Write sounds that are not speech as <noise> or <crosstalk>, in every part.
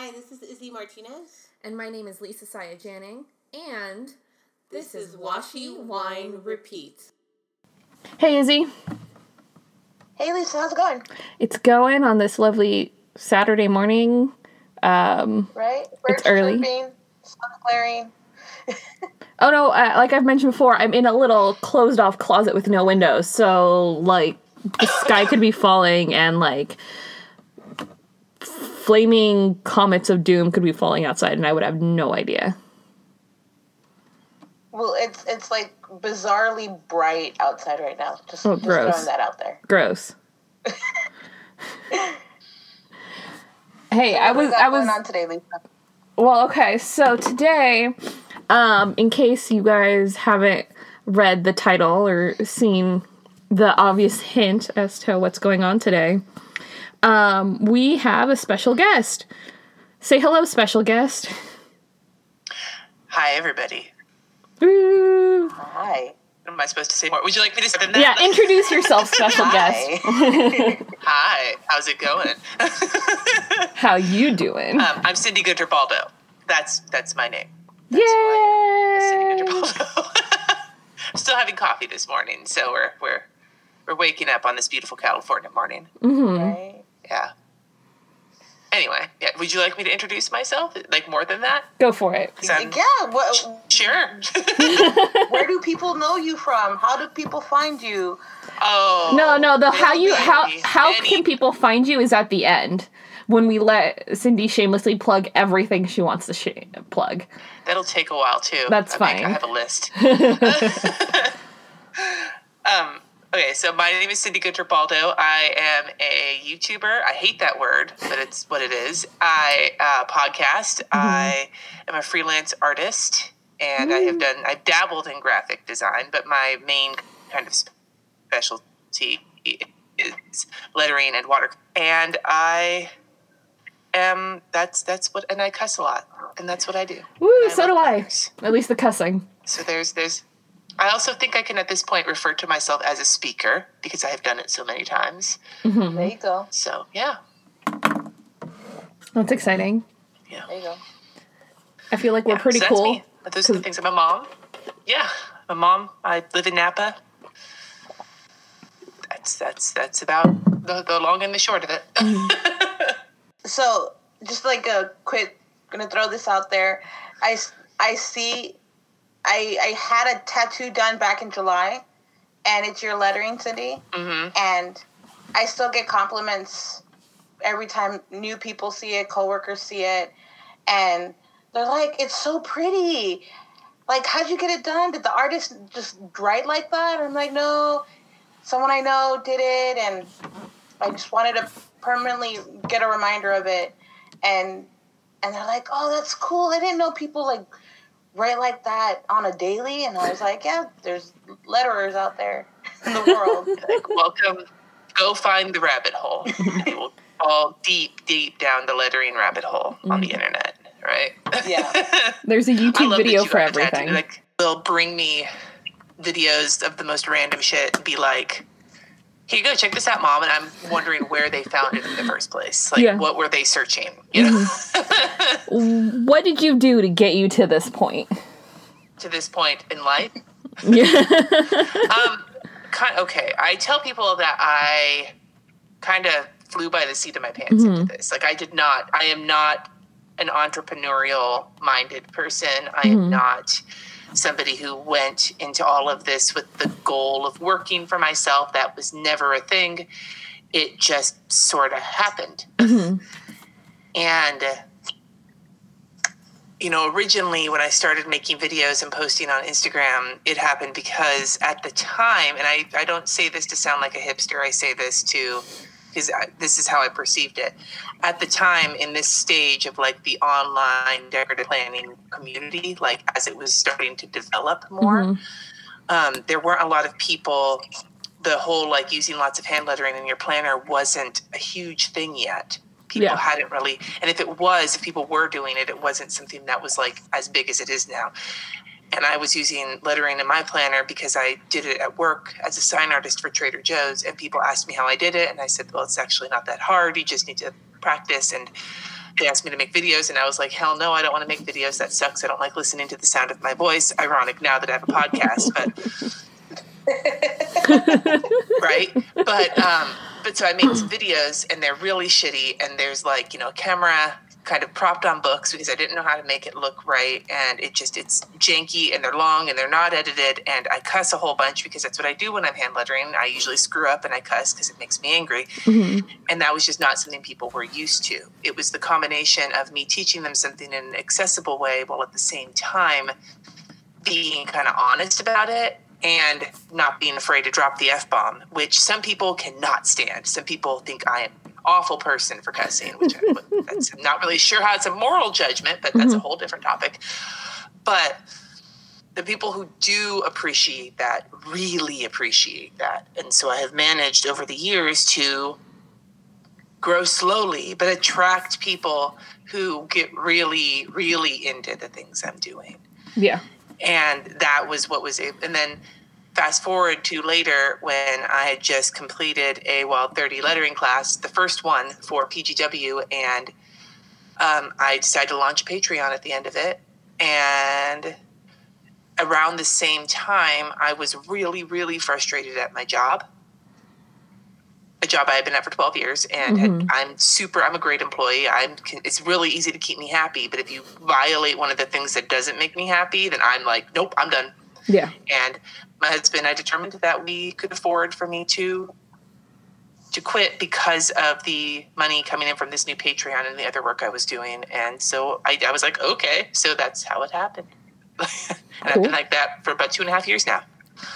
Hi, this is Izzy Martinez. And my name is Lisa Saya Janning. And this, this is Washi Wine Repeat. Hey, Izzy. Hey, Lisa, how's it going? It's going on this lovely Saturday morning. Um, right? Birds it's early. Chirping, sun glaring. <laughs> oh no! Uh, like I've mentioned before, I'm in a little closed-off closet with no windows, so like the sky could be falling, and like flaming comets of doom could be falling outside, and I would have no idea. Well, it's it's like bizarrely bright outside right now. Just, oh, just throwing that out there. Gross. <laughs> hey, so I was I was on today, Lisa. Well, okay, so today, um, in case you guys haven't read the title or seen the obvious hint as to what's going on today, um, we have a special guest. Say hello, special guest. Hi, everybody. Ooh. Hi. What am I supposed to say more? Would you like me to say that? Yeah, introduce yourself, <laughs> special guest. <laughs> Hi, how's it going? <laughs> How you doing? Um, I'm Cindy Guentert-Baldo. That's that's my name. That's Yay! Cindy Gunter Baldo. Still having coffee this morning, so we're we're we're waking up on this beautiful California morning. Mm-hmm. Right. Yeah. Anyway, yeah. Would you like me to introduce myself? Like more than that? Go for it. Yeah. What, sure. <laughs> where do people know you from? How do people find you? Oh. No, no. The how you how how any. can people find you is at the end when we let Cindy shamelessly plug everything she wants to sh- plug. That'll take a while too. That's I fine. I have a list. <laughs> <laughs> um, Okay, so my name is Cindy Guentert-Baldo. I am a YouTuber. I hate that word, but it's what it is. I uh, podcast. Mm-hmm. I am a freelance artist, and mm. I have mm. done. I've dabbled in graphic design, but my main kind of specialty is lettering and water. And I am. That's that's what. And I cuss a lot, and that's what I do. Woo! So do I. At least the cussing. So there's there's I also think I can at this point refer to myself as a speaker because I have done it so many times. Mm-hmm. There you go. So yeah, that's exciting. Yeah, there you go. I feel like we're yeah, pretty so cool. Me. Those are the things. I'm a mom. Yeah, a mom. I live in Napa. That's that's that's about the, the long and the short of it. Mm-hmm. <laughs> so, just like a quick, gonna throw this out there. I I see I, I had a tattoo done back in July, and it's your lettering, Cindy. Mm-hmm. And I still get compliments every time new people see it, coworkers see it, and they're like, "It's so pretty." Like, how'd you get it done? Did the artist just write like that? I'm like, no, someone I know did it, and I just wanted to permanently get a reminder of it. And and they're like, oh, that's cool. I didn't know people like write like that on a daily? And I was like, yeah, there's letterers out there in the world. <laughs> like, welcome. Go find the rabbit hole. it will fall deep, deep down the lettering rabbit hole mm-hmm. on the mm-hmm. internet, right? Yeah. <laughs> there's a YouTube video for everything. Like, they'll bring me videos of the most random shit and be like, here you go, check this out, mom. And I'm wondering where they found it in the first place. Like, yeah. what were they searching? You know? Mm-hmm. <laughs> what did you do to get you to this point? To this point in life? Yeah. <laughs> um, kind, okay, I tell people that I kind of flew by the seat of my pants mm-hmm. into this. Like, I did not, I am not an entrepreneurial minded person. I mm-hmm. am not somebody who went into all of this with the goal of working for myself. That was never a thing. It just sort of happened. Mm-hmm. And, you know, originally when I started making videos and posting on Instagram, it happened because at the time, and I, I don't say this to sound like a hipster, I say this to because this is how I perceived it. At the time, in this stage of like the online decorative planning community, like as it was starting to develop more, mm-hmm. um, there weren't a lot of people. The whole like using lots of hand lettering in your planner wasn't a huge thing yet. People yeah. hadn't really, and if it was, if people were doing it, it wasn't something that was like as big as it is now and I was using lettering in my planner because I did it at work as a sign artist for Trader Joe's. And people asked me how I did it. And I said, well, it's actually not that hard. You just need to practice and they asked me to make videos, and I was like, hell no, I don't want to make videos. That sucks. I don't like listening to the sound of my voice. Ironic now that I have a podcast, but <laughs> right. But um, but so I made some videos, and they're really shitty. And there's like you know camera kind of propped on books because I didn't know how to make it look right, and it just it's janky and they're long and they're not edited, and I cuss a whole bunch because that's what I do when I'm hand lettering. I usually screw up and I cuss because it makes me angry, mm-hmm. and that was just not something people were used to. It was the combination of me teaching them something in an accessible way while at the same time being kind of honest about it and not being afraid to drop the f bomb, which some people cannot stand. Some people think I am awful person for cussing, which I, <laughs> I'm not really sure how it's a moral judgment, but that's a mm-hmm. whole different topic. But the people who do appreciate that really appreciate that, and so I have managed over the years to grow slowly, but attract people who get really, really into the things I'm doing Yeah. and that was what was and then fast forward to later when i had just completed a wild 30 lettering class the first one for pgw and um, i decided to launch patreon at the end of it and around the same time i was really really frustrated at my job a job I had been at for 12 years and had, I'm super I'm a great employee. I'm it's really easy to keep me happy, but if you violate one of the things that doesn't make me happy, then I'm like, nope, I'm done. Yeah. And my husband I determined that we could afford for me to to quit because of the money coming in from this new Patreon and the other work I was doing. And so I, I was like, okay, so that's how it happened. <laughs> and I've been like that for about two and a half years now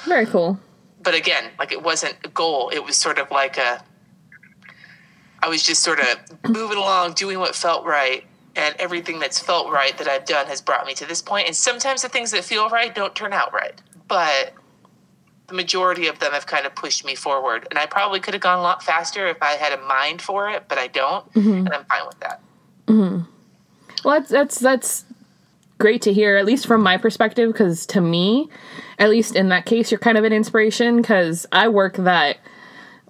Very cool. but again, like it wasn't a goal. It was sort of like a. I was just sort of moving along, doing what felt right, and everything that's felt right that I've done has brought me to this point. And sometimes the things that feel right don't turn out right, but the majority of them have kind of pushed me forward. And I probably could have gone a lot faster if I had a mind for it, but I don't, and I'm fine with that. Well, that's that's that's great to hear, at least from my perspective, because to me, at least in that case, you're kind of an inspiration. Because I work that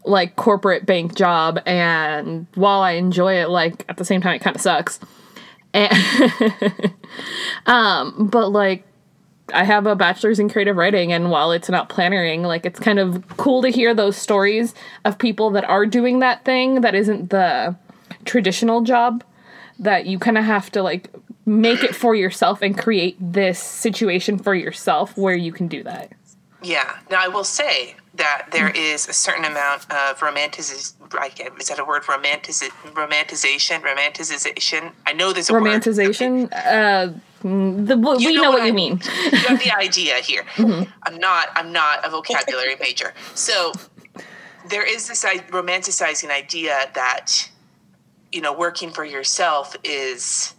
like corporate bank job, and while I enjoy it, like at the same time, it kind of sucks. <laughs> And um, but like. I have a bachelor's in creative writing, and while it's not plannering, like it's kind of cool to hear those stories of people that are doing that thing that isn't the traditional job that you kind of have to like make it for yourself and create this situation for yourself where you can do that. Yeah. Now I will say that there is a certain amount of romanticization. Is that a word? Romanticization. Romanticization. I know there's a word. Romanticization, uh, mm, the, we know, know what, what you I mean. you have the <laughs> idea here. I'm not. I'm not a vocabulary major. So there is this I- romanticizing idea that you know working for yourself is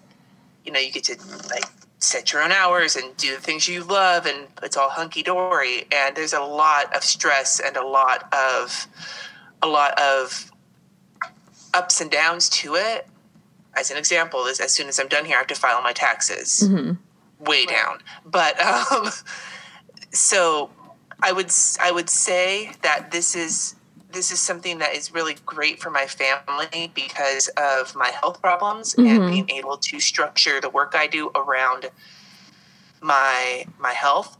you know you get to like set your own hours and do the things you love and it's all hunky dory and there's a lot of stress and a lot of a lot of ups and downs to it. As an example is as soon as i'm done here i have to file my taxes way down. But um <laughs> so i would i would say that this is this is something that is really great for my family because of my health problems and mm-hmm. being able to structure the work i do around my my health.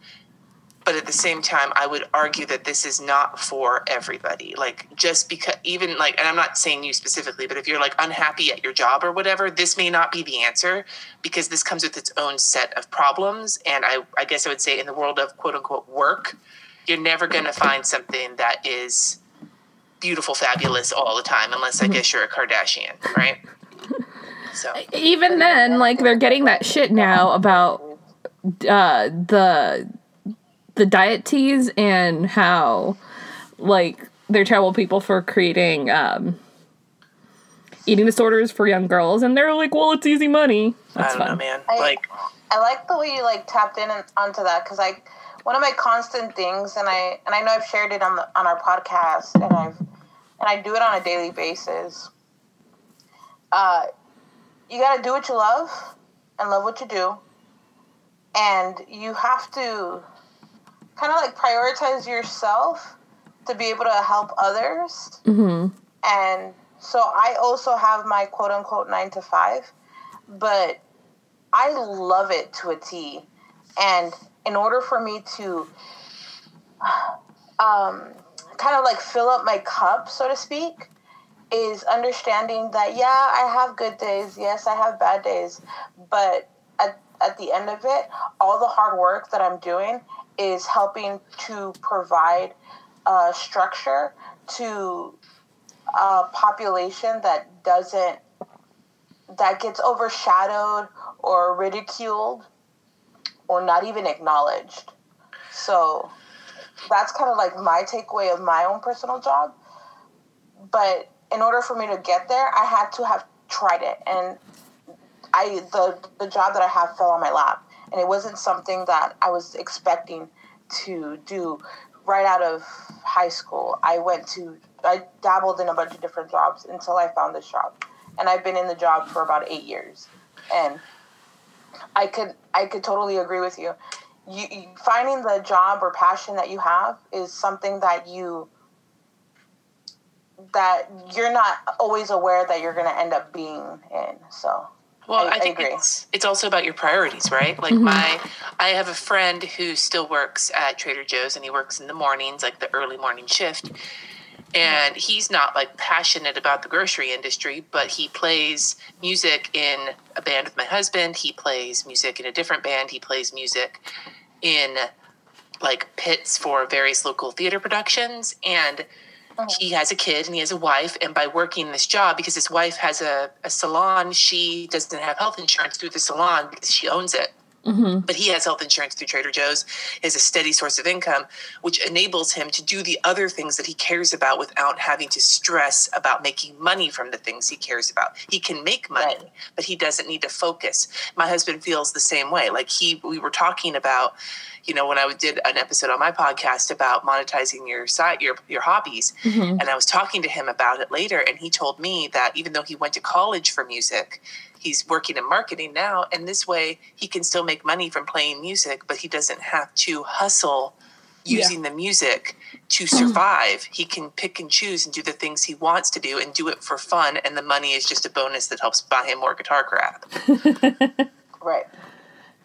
But at the same time i would argue that this is not for everybody. Like just because even like and i'm not saying you specifically but if you're like unhappy at your job or whatever this may not be the answer because this comes with its own set of problems. And i i guess i would say in the world of quote unquote work you're never going to find something that is beautiful fabulous all the time unless i guess you're a kardashian right <laughs> so Even then, like they're getting that shit now about uh, the the diet teas and how like they're terrible people for creating um, eating disorders for young girls, and they're like, "Well, it's easy money." i That's don't know fun. man I- like I like the way you like tapped in and, onto that because I one of my constant things and I and I know I've shared it on the on our podcast and I've and I do it on a daily basis. Uh, you got to do what you love and love what you do, and you have to kind of like prioritize yourself to be able to help others. Mm-hmm. And so I also have my quote unquote nine to five, but I love it to a T. And in order for me to um, kind of like fill up my cup, so to speak, is understanding that, yeah, I have good days. Yes, I have bad days. But at, at the end of it, all the hard work that I'm doing is helping to provide uh, structure to a population that doesn't that gets overshadowed or ridiculed or not even acknowledged. So that's kind of like my takeaway of my own personal job. But in order for me to get there, I had to have tried it and I the the job that I have fell on my lap and it wasn't something that I was expecting to do right out of high school. I went to I dabbled in a bunch of different jobs until I found this job. And I've been in the job for about 8 years. And I could I could totally agree with you. You, you finding the job or passion that you have is something that you that you're not always aware that you're going to end up being in. So well, I, I think agree. it's it's also about your priorities, right? Like Mm-hmm. my, I have a friend who still works at Trader Joe's, and he works in the mornings, like the early morning shift. And he's not like passionate about the grocery industry, but he plays music in a band with my husband. He plays music in a different band. He plays music in like pits for various local theater productions. And uh-huh. he has a kid and he has a wife and by working this job because his wife has a, a salon she doesn't have health insurance through the salon because she owns it but he has health insurance through trader joe's is a steady source of income which enables him to do the other things that he cares about without having to stress about making money from the things he cares about he can make money Right. but he doesn't need to focus my husband feels the same way like he we were talking about you know when i did an episode on my podcast about monetizing your side your your hobbies Mm-hmm. and I was talking to him about it later, and he told me that even though he went to college for music, he's working in marketing now, and this way he can still make money from playing music, but he doesn't have to hustle using the music to mm-hmm. survive. he can pick and choose and do the things he wants to do and do it for fun, and the money is just a bonus that helps buy him more guitar crap. <laughs> Right.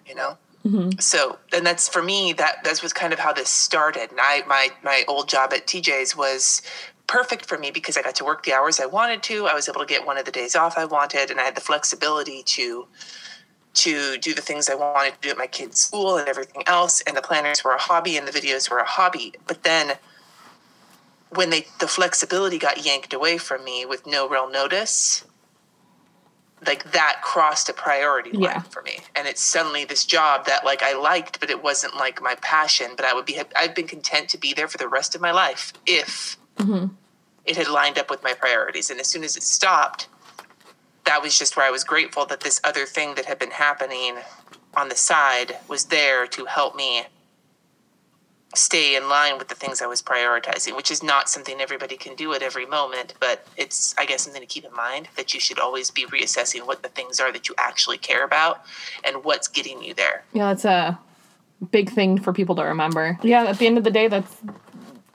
you know? Mm-hmm. So and that's for me that that was kind of how this started. And i my my old job at tj's was perfect for me because i got to work the hours i wanted to. I was able to get one of the days off i wanted and i had the flexibility to to do the things i wanted to do at my kids school and everything else and the planners were a hobby and the videos were a hobby. But then when they the flexibility got yanked away from me with no real notice like that crossed a priority line Yeah. for me. And it's suddenly this job that like i liked but it wasn't like my passion but i would be i've been content to be there for the rest of my life if Mm-hmm. it had lined up with my priorities and as soon as it stopped that was just where i was grateful that this other thing that had been happening on the side was there to help me stay in line with the things I was prioritizing, which is not something everybody can do at every moment, but it's, I guess, something to keep in mind that you should always be reassessing what the things are that you actually care about and what's getting you there. Yeah, that's a big thing for people to remember. Yeah, at the end of the day, that's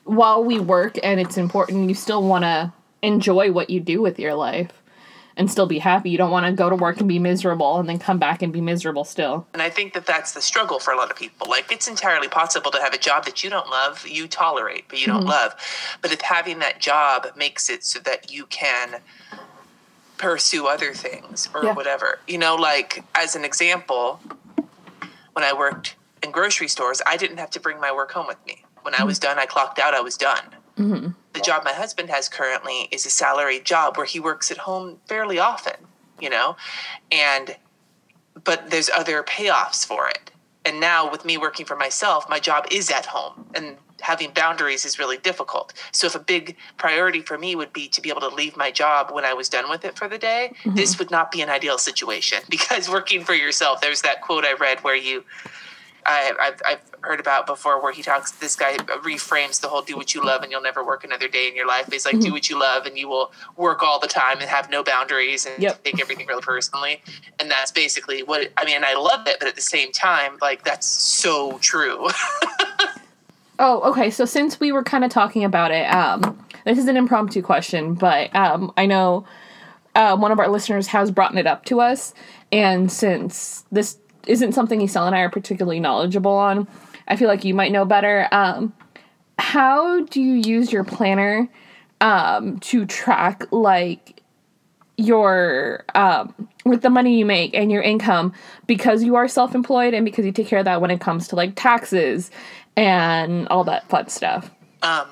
while we work and it's important, you still want to enjoy what you do with your life and still be happy. You don't want to go to work and be miserable and then come back and be miserable still. And I think that that's the struggle for a lot of people. Like, it's entirely possible to have a job that you don't love, you tolerate, but you don't mm-hmm. love. But if having that job makes it so that you can pursue other things or Yeah. whatever, you know, like, as an example, when I worked in grocery stores, I didn't have to bring my work home with me. When I was done, I clocked out, I was done. Mm-hmm. The job my husband has currently is a salaried job where he works at home fairly often, you know, and but there's other payoffs for it. And now with me working for myself, my job is at home and having boundaries is really difficult. So if a big priority for me would be to be able to leave my job when I was done with it for the day, mm-hmm. this would not be an ideal situation <laughs> because working for yourself, there's that quote I read where you I, I've, I've heard about before where he talks, this guy reframes the whole do what you love and you'll never work another day in your life. He's like, do what you love and you will work all the time and have no boundaries and Yep. take everything really personally. And that's basically what, it, I mean, I love it, but at the same time, like, that's so true. <laughs> Oh, okay. So since we were kind of talking about it, um, this is an impromptu question, but um, I know uh, one of our listeners has brought it up to us, and since this isn't something Isel and I are particularly knowledgeable on, I feel like you might know better. Um, how do you use your planner um, to track like your um, with the money you make and your income because you are self-employed and because you take care of that when it comes to like taxes and all that fun stuff? Um,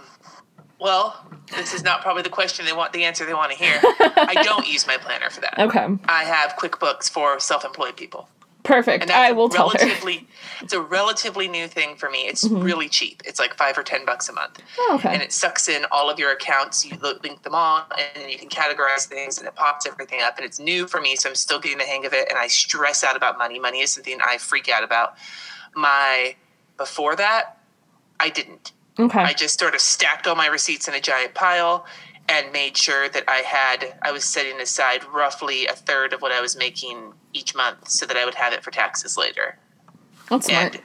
well, this is not probably the question they want, the answer they want to hear. <laughs> I don't use my planner for that. Okay, I have QuickBooks for self-employed people. Perfect. And I will tell her. relatively, it's a relatively new thing for me. It's mm-hmm. really cheap. It's like five or ten bucks a month, Oh, okay. and it sucks in all of your accounts. You link them all, and you can categorize things, and it pops everything up. And it's new for me, so I'm still getting the hang of it. And I stress out about money. Money is something I freak out about. My before that, I didn't. okay. I just sort of stacked all my receipts in a giant pile and made sure that I had I was setting aside roughly a third of what I was making each month so that I would have it for taxes later. That's smart. And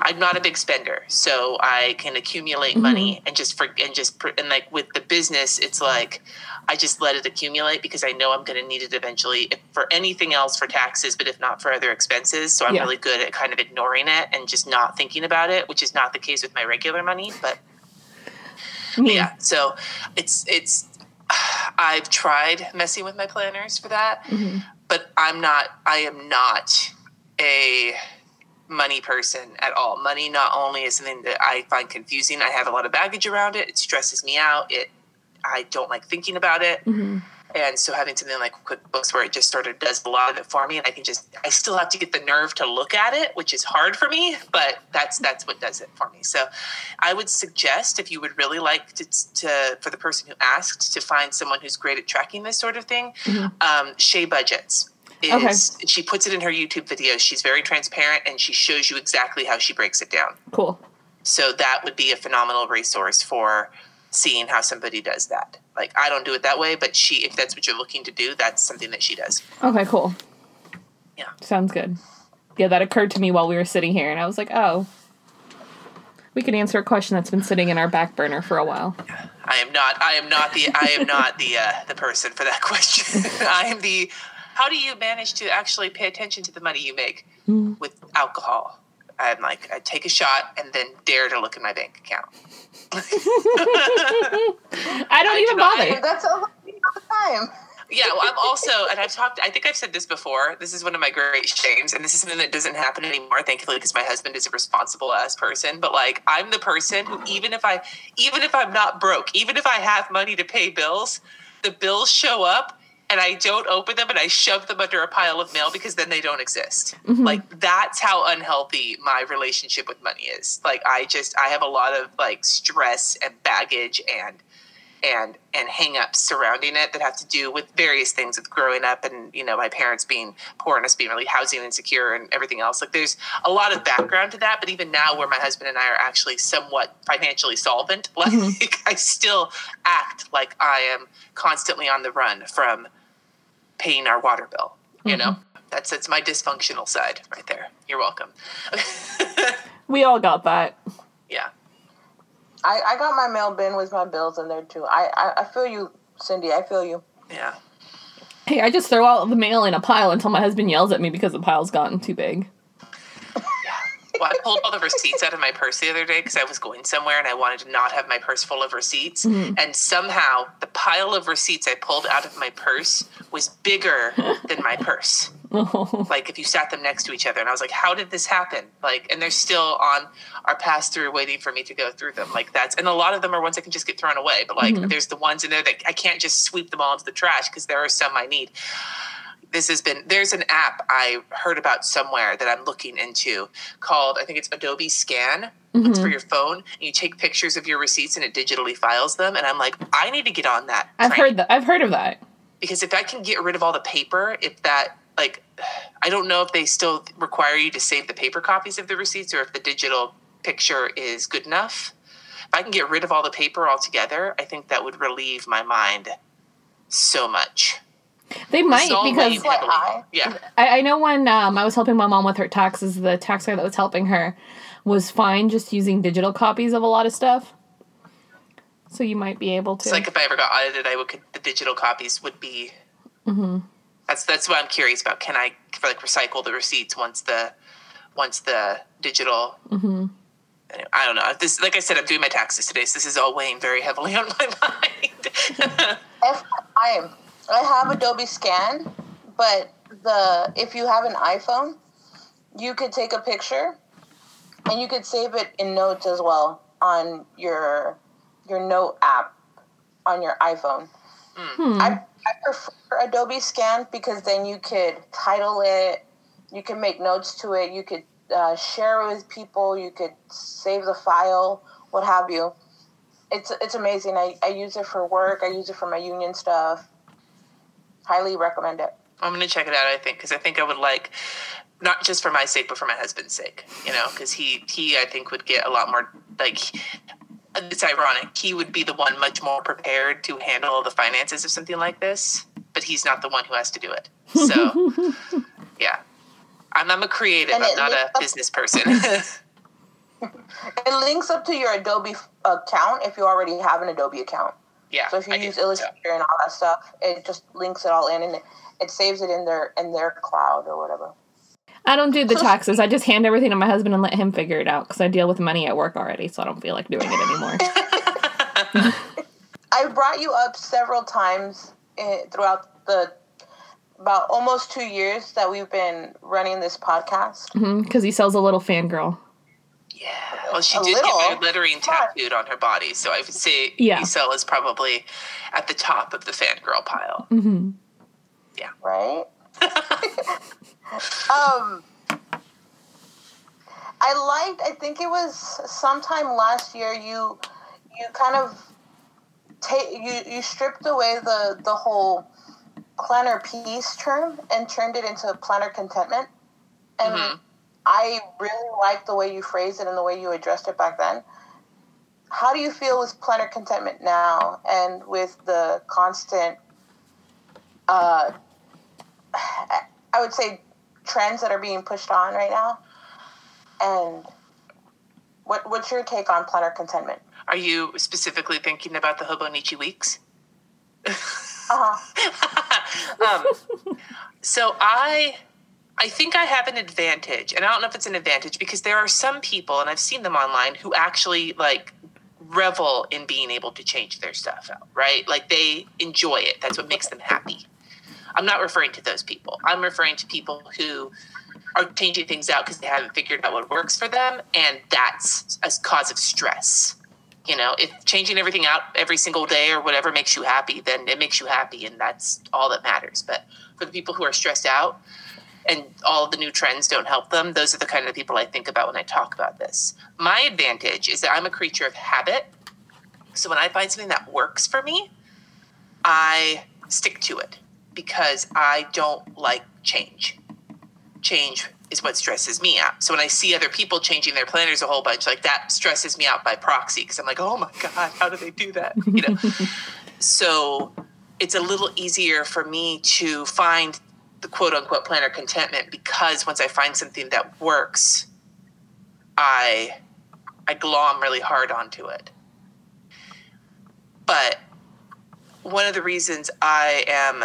I'm not a big spender, so I can accumulate mm-hmm. money and just for and just pr- and like with the business, it's like I just let it accumulate because I know I'm going to need it eventually if, for anything else for taxes, but if not for other expenses. So I'm Yeah. really good at kind of ignoring it and just not thinking about it, which is not the case with my regular money, but Me. yeah mm. so it's it's <sighs> i've tried messing with my planners for that mm-hmm. but i'm not i am not a money person at all. Money not only is something that i find confusing i have a lot of baggage around it it stresses me out it i don't like thinking about it mm-hmm. And so having something like QuickBooks where it just sort of does a lot of it for me, and I can just I still have to get the nerve to look at it, which is hard for me, but that's that's what does it for me. So I would suggest if you would really like to, to for the person who asked to find someone who's great at tracking this sort of thing, um, Shay Budgets. Is, okay. She puts it in her YouTube videos. She's very transparent and she shows you exactly how she breaks it down. Cool. So that would be a phenomenal resource for seeing how somebody does that. Like I don't do it that way, but she if that's what you're looking to do, that's something that she does. Okay, cool. Yeah. Sounds good. Yeah, that occurred to me while we were sitting here, and I was like, oh, we can answer a question that's been sitting in our back burner for a while. I am not I am not the I am not the uh, the person for that <laughs> question. I am the how do you manage to actually pay attention to the money you make with alcohol? I'm like I take a shot and then dare to look at my bank account. I don't I even do not- bother. That's all the time. Yeah, well, I'm also, and I've talked, I think I've said this before. This is one of my great shames, and this is something that doesn't happen anymore, thankfully, because my husband is a responsible ass person. But like, I'm the person who, even if I, even if I'm not broke, even if I have money to pay bills, the bills show up and I don't open them and I shove them under a pile of mail because then they don't exist. Mm-hmm. Like, that's how unhealthy my relationship with money is. Like, I just, I have a lot of like stress and baggage and, and and hangups surrounding it that have to do with various things with growing up and you know my parents being poor and us being really housing insecure and everything else. Like there's a lot of background to that but even now where my husband and i are actually somewhat financially solvent <laughs> mm-hmm. like i still act like i am constantly on the run from paying our water bill you mm-hmm. know? That's that's my dysfunctional side right there. You're welcome. <laughs> We all got that. Yeah I, I got my mail bin with my bills in there too. I, I, I feel you, Cindy. I feel you. yeah Hey, I just throw all the mail in a pile until my husband yells at me because the pile's gotten too big. Well, I pulled all the receipts out of my purse the other day because I was going somewhere and I wanted to not have my purse full of receipts. Mm-hmm. And somehow the pile of receipts I pulled out of my purse was bigger than my purse. <laughs> Like if you sat them next to each other. And I was like, how did this happen? Like, and they're still on our pass through waiting for me to go through them. Like that's, and a lot of them are ones that can just get thrown away. But like, mm-hmm. there's the ones in there that I can't just sweep them all into the trash because there are some I need this has been there's an app i heard about somewhere that i'm looking into called i think it's adobe scan. It's for mm-hmm. your phone. And you take pictures of your receipts and it digitally files them. And i'm like i need to get on that I've heard that. I've heard of that. because if i can get rid of all the paper if that like i don't know if they still require you to save the paper copies of the receipts or if the digital picture is good enough. If i can get rid of all the paper altogether i think that would relieve my mind so much They might It's all because What, heavily. I? yeah I, I know when um, I was helping my mom with her taxes, the tax guy that was helping her was fine just using digital copies of a lot of stuff. So you might be able to. It's like if I ever got audited, I would could, the digital copies would be That's that's what I'm curious about. Can I like recycle the receipts once the once the digital? Anyway, I don't know. This, like I said, I'm doing my taxes today, so this is all weighing very heavily on my <laughs> mind. FYI, I have Adobe Scan, but the if you have an iPhone, you could take a picture and you could save it in notes as well on your your note app on your iPhone. I, I prefer Adobe Scan because then you could title it, you can make notes to it, you could uh, share it with people, you could save the file, what have you. It's it's amazing. I, I use it for work. I use it for my union stuff. Highly recommend it. I'm gonna check it out. I think because I think I would like not just for my sake, but for my husband's sake. You know, because he he I think would get a lot more like. It's ironic. He would be the one much more prepared to handle the finances of something like this, but he's not the one who has to do it. So, <laughs> yeah, I'm, I'm a creative. I'm not a looks- business person. <laughs> <laughs> It links up to your Adobe account if you already have an Adobe account. Yeah. So if you I do. use Illustrator and all that stuff, it just links it all in and it, it saves it in their in their cloud or whatever. I don't do the <laughs> taxes. I just hand everything to my husband and let him figure it out because I deal with money at work already, so I don't feel like doing it anymore. <laughs> I brought you up several times eh, throughout the about almost two years that we've been running this podcast. Because he sells a little fangirl. Yeah. Well, she A did little. get my lettering tattooed on her body, so I would say Yeah. Isel is probably at the top of the fangirl pile. hmm right? <laughs> um, I liked. I think it was sometime last year. You you kind of take you you stripped away the the whole planner peace term and turned it into planner contentment, and Mhm. I really like the way you phrased it and the way you addressed it back then. How do you feel with planner contentment now, and with the constant? Uh, I would say trends that are being pushed on right now. And what what's your take on planner contentment? Are you specifically thinking about the Hobonichi weeks? Uh-huh. <laughs> um, so I I think I have an advantage, and I don't know if it's an advantage because there are some people, and I've seen them online, who actually like revel in being able to change their stuff out, right? Like they enjoy it. That's what makes them happy. I'm not referring to those people. I'm referring to people who are changing things out because they haven't figured out what works for them, and that's a cause of stress. You know, if changing everything out every single day or whatever makes you happy, then it makes you happy, and that's all that matters. But for the people who are stressed out and all the new trends don't help them, those are the kind of people I think about when I talk about this. My advantage is that I'm a creature of habit. So when I find something that works for me, I stick to it because I don't like change. Change is what stresses me out. So when I see other people changing their planners a whole bunch, like that stresses me out by proxy because I'm like, oh my God, how do they do that? You know? <laughs> so it's a little easier for me to find the quote unquote planner contentment because once I find something that works, I I glom really hard onto it. But one of the reasons I am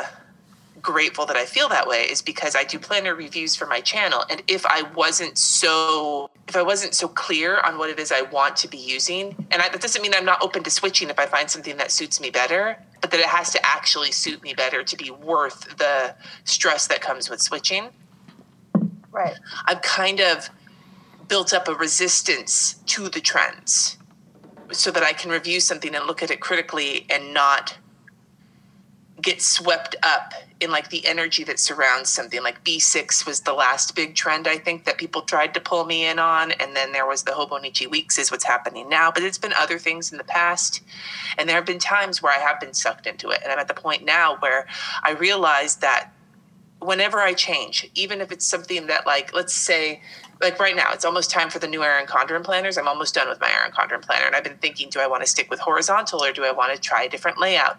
grateful that I feel that way is because I do planner reviews for my channel and if I wasn't so if I wasn't so clear on what it is I want to be using and I, that doesn't mean I'm not open to switching if I find something that suits me better but that it has to actually suit me better to be worth the stress that comes with switching Right. I've kind of built up a resistance to the trends so that I can review something and look at it critically and not get swept up in like the energy that surrounds something like b6 was the last big trend i think that people tried to pull me in on and then there was the hobonichi weeks is what's happening now but it's been other things in the past and there have been times where i have been sucked into it and i'm at the point now where i realize that whenever I change, even if it's something that, like, let's say, like right now, it's almost time for the new Erin Condren planners. I'm almost done with my Erin Condren planner, and I've been thinking, do I want to stick with horizontal or do I want to try a different layout?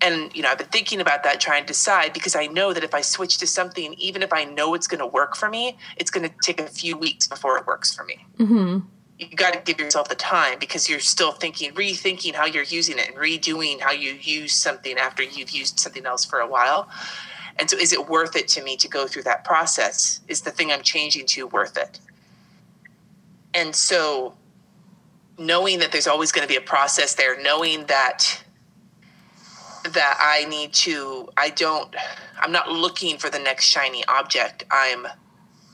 And you know, I've been thinking about that, trying to decide because I know that if I switch to something, even if I know it's going to work for me, it's going to take a few weeks before it works for me. hmm you got to give yourself the time because you're still thinking, rethinking how you're using it and redoing how you use something after you've used something else for a while. And so, is it worth it to me to go through that process? Is the thing I'm changing to worth it? And so, knowing that there's always going to be a process there, knowing that that I need to, I don't, I'm not looking for the next shiny object. I'm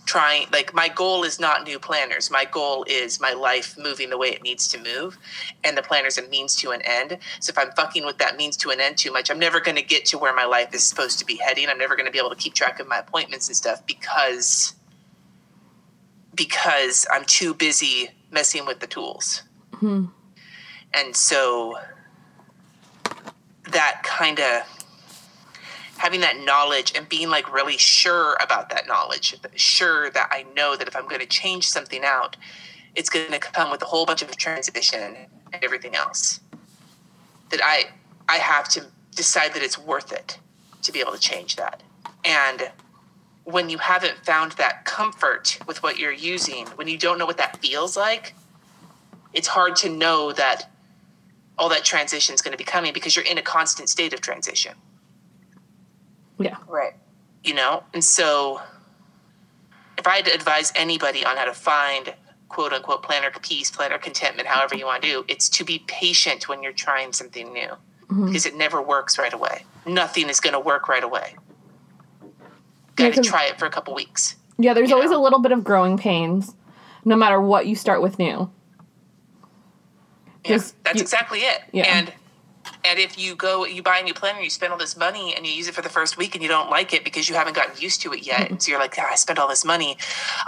trying like my goal is not new planners my goal is my life moving the way it needs to move and the planners a means to an end so if i'm fucking with that means to an end too much i'm never going to get to where my life is supposed to be heading i'm never going to be able to keep track of my appointments and stuff because because i'm too busy messing with the tools Hmm. and so that kind of having that knowledge and being like really sure about that knowledge, sure that I know that if I'm going to change something out, it's going to come with a whole bunch of transition and everything else. That I I have to decide that it's worth it to be able to change that. And when you haven't found that comfort with what you're using, when you don't know what that feels like, it's hard to know that all that transition is going to be coming because you're in a constant state of transition Yeah. Right. you know and so if i had to advise anybody on how to find quote unquote planner peace planner contentment however you want to do it's to be patient when you're trying something new mm-hmm. because it never works right away nothing is going to work right away Yeah, got to 'cause- try it for a couple weeks Yeah, there's always know? a little bit of growing pains, no matter what you start with new. Yeah, that's you- exactly it. Yeah. And and if you go, you buy a new planner, you spend all this money, and you use it for the first week, and you don't like it because you haven't gotten used to it yet. Mm-hmm. So you're like, ah, I spent all this money,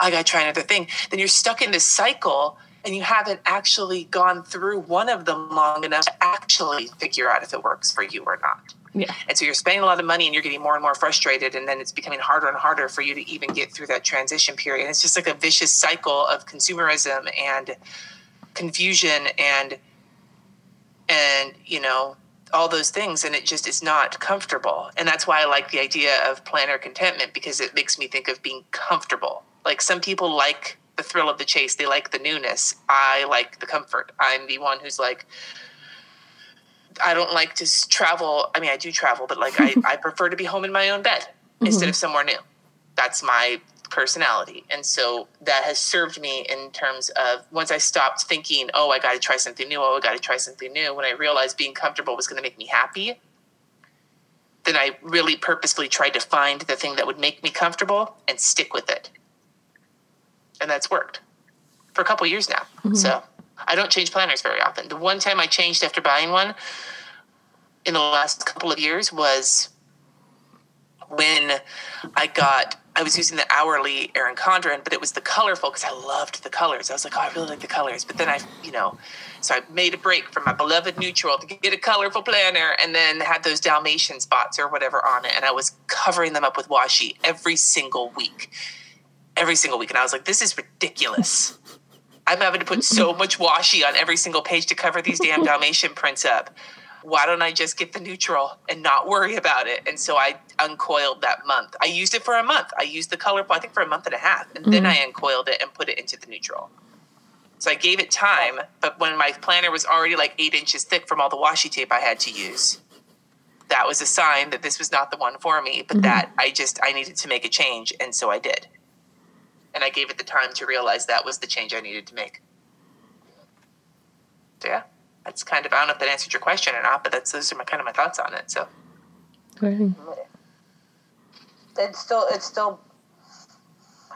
I got to try another thing. Then you're stuck in this cycle, and you haven't actually gone through one of them long enough to actually figure out if it works for you or not. Yeah. And so you're spending a lot of money, and you're getting more and more frustrated, and then it's becoming harder and harder for you to even get through that transition period. And it's just like a vicious cycle of consumerism and confusion and and you know all those things and it just is not comfortable. And that's why i like the idea of planner contentment because it makes me think of being comfortable. Like some people like the thrill of the chase they like the newness. I like the comfort. I'm the one who's like i don't like to travel. I mean i do travel but like i, <laughs> I prefer to be home in my own bed mm-hmm. instead of somewhere new. That's my personality. And so that has served me in terms of once i stopped thinking oh i got to try something new oh i got to try something new when i realized being comfortable was going to make me happy then i really purposefully tried to find the thing that would make me comfortable and stick with it. And that's worked for a couple years now. Mm-hmm. So i don't change planners very often. The one time i changed after buying one in the last couple of years was when I got I was using the hourly Erin Condren, but it was the colorful because I loved the colors. I was like, oh, I really like the colors. But then I, you know, so I made a break from my beloved neutral to get a colorful planner, and then had those Dalmatian spots or whatever on it, and I was covering them up with washi every single week, every single week, and I was like, this is ridiculous. I'm having to put so <laughs> much washi on every single page to cover these damn <laughs> Dalmatian prints up why don't I just get the neutral and not worry about it? And so I uncoiled that month. I used it for a month. I used the colorful, I think, for a month and a half. And then mm-hmm. I uncoiled it and put it into the neutral. So I gave it time, but when my planner was already like eight inches thick from all the washi tape I had to use, that was a sign that this was not the one for me, but mm-hmm. that I just I needed to make a change, and so I did. And I gave it the time to realize that was the change I needed to make. So yeah that's kind of I don't know if that answered your question or not, but that's those are my kind of my thoughts on it. So. It's still it's still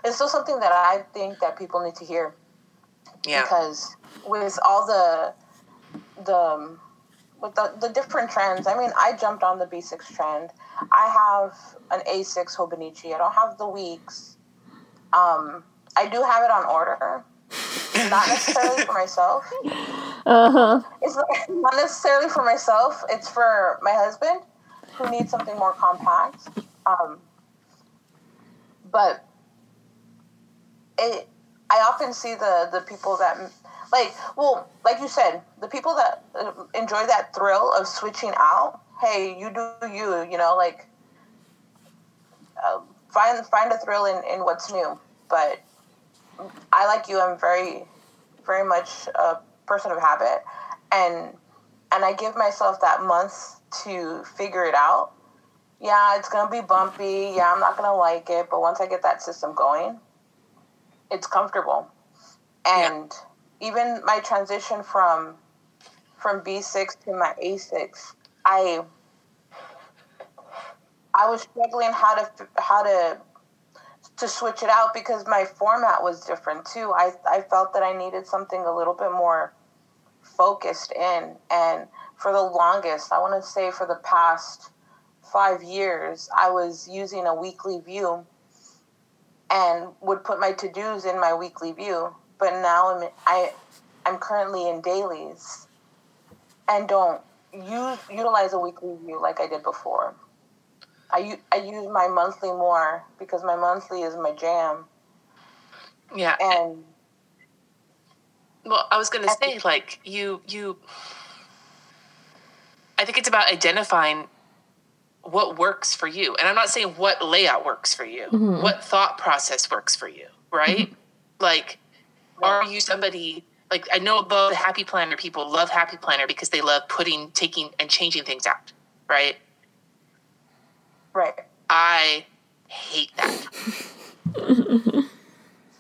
it's still something that I think that people need to hear. Yeah, because with all the the um, with the, the different trends i mean i jumped on the b6 trend. I have an a6 hobonichi. I don't have the weeks. Um, i do have it on order not necessarily for myself. Uh huh. it's not necessarily for myself. It's for my husband who needs something more compact. Um, but it i often see the the people that like well like you said the people that uh, enjoy that thrill of switching out hey you do you you know like uh, find find a thrill in, in what's new. But i like you i'm very very much a person of habit, and and I give myself that month to figure it out. Yeah, it's gonna be bumpy. Yeah, I'm not gonna like it, but once I get that system going, it's comfortable. And yeah. even my transition from from B6 to my A6, I I was struggling how to how to to switch it out because my format was different too. I I felt that I needed something a little bit more focused in and for the longest, I want to say for the past 5 years, I was using a weekly view and would put my to-dos in my weekly view, but now I'm I I'm currently in dailies and don't use utilize a weekly view like I did before. I, I use my monthly more because my monthly is my jam. Yeah. And well, I was going to say like you you I think it's about identifying what works for you. And I'm not saying what layout works for you. Mm-hmm. What thought process works for you, right? Mm-hmm. Like are you somebody like I know the happy planner people love happy planner because they love putting taking and changing things out, right? Right. I hate that. <laughs>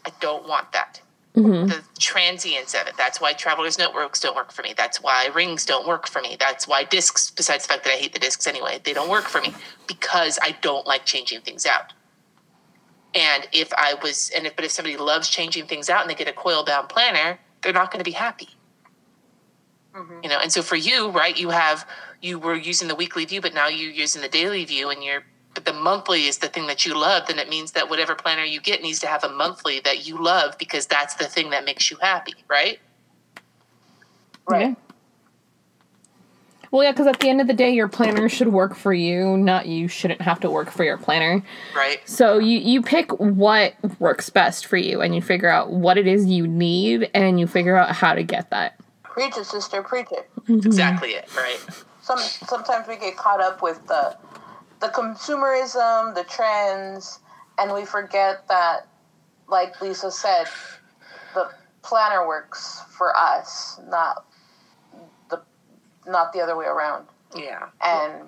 I don't want that. Mm-hmm. The transience of it. That's why travelers notebooks don't work for me. That's why rings don't work for me. That's why discs, besides the fact that I hate the discs anyway, they don't work for me because I don't like changing things out. And if I was, and if, but if somebody loves changing things out and they get a coil bound planner, they're not going to be happy. Mm-hmm. You know, and so for you, right, you have you were using the weekly view, but now you're using the daily view, and you're but the monthly is the thing that you love. Then it means that whatever planner you get needs to have a monthly that you love because that's the thing that makes you happy, right? Right. Yeah. Well, yeah, because at the end of the day, your planner should work for you, not you shouldn't have to work for your planner. Right. So you you pick what works best for you, and you figure out what it is you need, and you figure out how to get that. Preach it, sister. Preach it. Mm-hmm. Exactly it. Right some sometimes we get caught up with the the consumerism, the trends, and we forget that, like Lisa said, the planner works for us, not the not the other way around. Yeah. And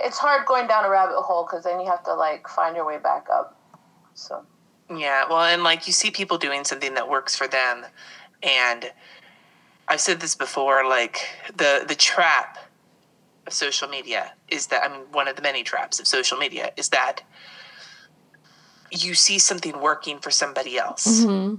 it's hard going down a rabbit hole because then you have to like find your way back up. So. Yeah, well, and like you see people doing something that works for them, and I've said this before, like the the trap of social media is that I mean one of the many traps of social media is that you see something working for somebody else. Mm-hmm.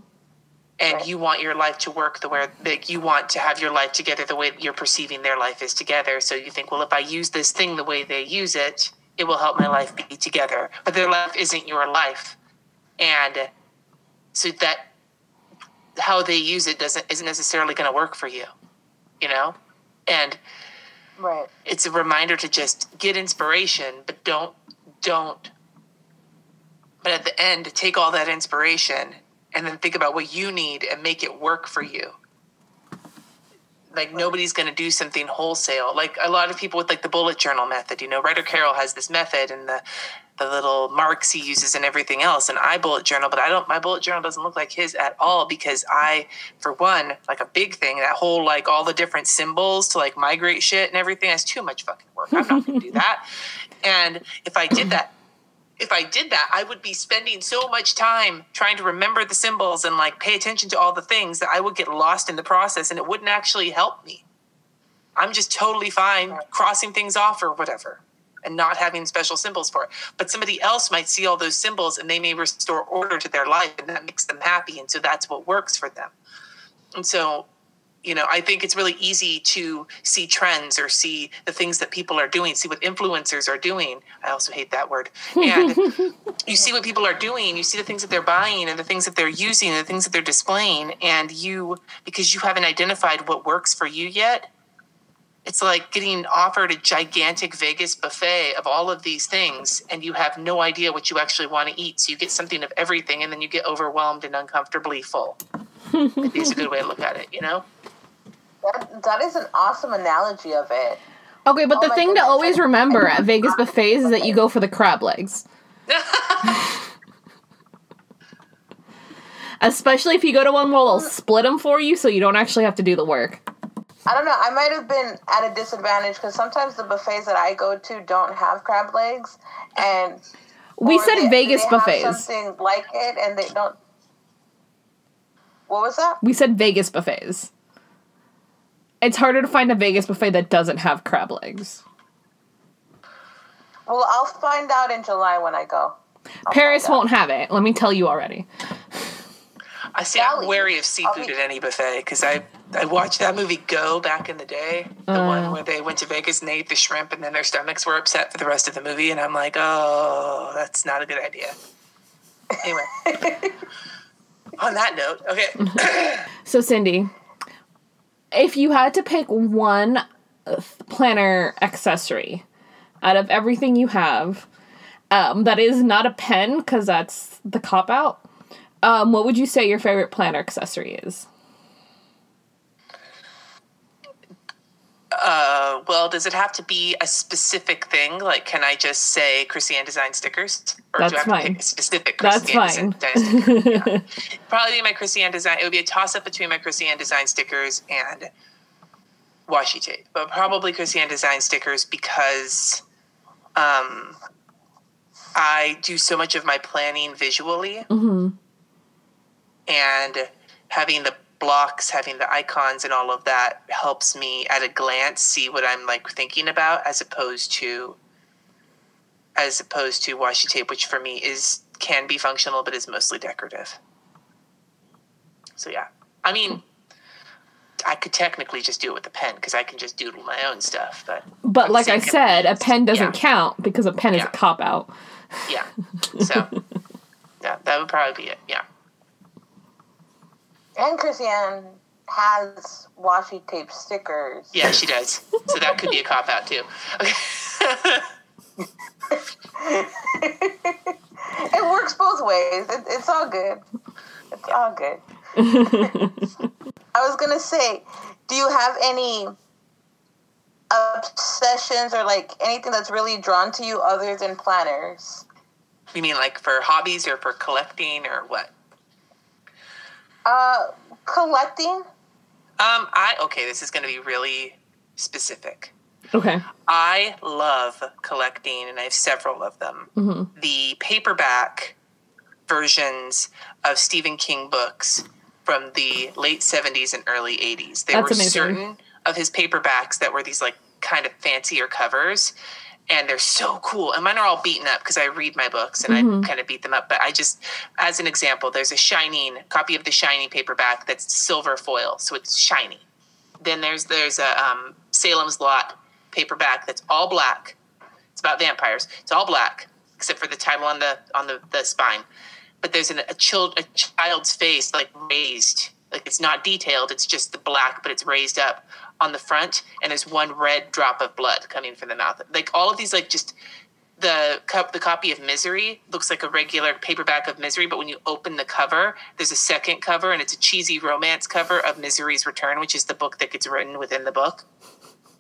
And right. you want your life to work the way that you want to have your life together the way that you're perceiving their life is together. So you think, well, if I use this thing the way they use it, it will help my life be together. But their life isn't your life. And so that how they use it doesn't isn't necessarily going to work for you you know? And right. it's a reminder to just get inspiration but don't don't but at the end take all that inspiration and then think about what you need and make it work for you. Like nobody's going to do something wholesale. Like a lot of people with like the bullet journal method you know Ryder Carroll has this method and the the little marks he uses and everything else. And I bullet journal, but I don't. My bullet journal doesn't look like his at all because I, for one, like a big thing that whole like all the different symbols to like migrate shit and everything. That's too much fucking work. I'm not going to do <laughs> that. And if I did that, if I did that, I would be spending so much time trying to remember the symbols and like pay attention to all the things that I would get lost in the process and it wouldn't actually help me. I'm just totally fine crossing things off or whatever and not having special symbols for it. But somebody else might see all those symbols and they may restore order to their life and that makes them happy. And so that's what works for them. And so, you know, I think it's really easy to see trends or see the things that people are doing, see what influencers are doing. I also hate that word. And <laughs> you see what people are doing, you see the things that they're buying and the things that they're using and the things that they're displaying. And you, because you haven't identified what works for you yet, it's like getting offered a gigantic Vegas buffet of all of these things, and you have no idea what you actually want to eat. So you get something of everything, and then you get overwhelmed and uncomfortably full. <laughs> it's a good way to look at it, you know? That, that is an awesome analogy of it. Okay, but oh the thing goodness. to always remember at Vegas buffets is that you go for the crab legs. <laughs> Especially if you go to one where they'll split them for you so you don't actually have to do the work. I don't know. I might have been at a disadvantage because sometimes the buffets that I go to don't have crab legs, and We said they- Vegas they buffets. something like it, and they don't. What was that? We said Vegas buffets. It's harder to find a Vegas buffet that doesn't have crab legs. Well, I'll find out in July when I go. I'll Paris won't have it. Let me tell you already. I see. I'm wary of seafood at any buffet because I I watched that movie Go back in the day, the Uh. one where they went to Vegas and they ate the shrimp and then their stomachs were upset for the rest of the movie, and I'm like, oh, that's not a good idea. Anyway, <laughs> on that note, okay, <clears throat> So, Cindy, if you had to pick one uh, planner accessory out of everything you have, um, that is not a pen, because that's the cop out, um, what would you say your favorite planner accessory is? uh, well, does it have to be a specific thing? Like, can I just say Christiane Design stickers, or That's do I have fine. to pick a specific That's fine. Design sticker? Yeah. <laughs> Probably my Christiane Design. It would be a toss up between my Christiane Design stickers and washi tape, but probably Christiane Design stickers because um, I do so much of my planning visually, hmm and having the blocks, having the icons, and all of that helps me at a glance see what I'm like thinking about, as opposed to as opposed to washi tape, which for me is can be functional but is mostly decorative. So yeah, I mean. I could technically just do it with a pen because I can just doodle my own stuff, but But I'm like I said, a pen doesn't yeah. count because a pen is Yeah. a cop out. yeah. <laughs> So yeah, that would probably be it. Yeah. And Christiane has washi tape stickers. Yeah, she does. So that could be a cop out too. Okay. <laughs> It works both ways. It, it's all good. It's all good. <laughs> I was gonna say, do you have any obsessions or like anything that's really drawn to you other than planners? you mean like for hobbies or for collecting or what? Uh, collecting. Um, I okay. This is going to be really specific. Okay. I love collecting, and I have several of them. hmm The paperback versions of Stephen King books from the late '70s and early '80s. There That's were amazing. certain of his paperbacks that were these like kind of fancier covers. And they're so cool. And mine are all beaten up because I read my books and Mhm. I kind of beat them up. But I just, as an example, there's a Shining copy of the Shining paperback that's silver foil, so it's shiny. Then there's there's a um, Salem's Lot paperback that's all black. It's about vampires. It's all black except for the title on the on the, the spine. But there's an, a child a child's face like raised, like it's not detailed. It's just the black, but it's raised up on the front, and there's one red drop of blood coming from the mouth. Like all of these, like just the cup the copy of misery looks like a regular paperback of misery but when you open the cover there's a second cover and it's a cheesy romance cover of misery's return which is the book that gets written within the book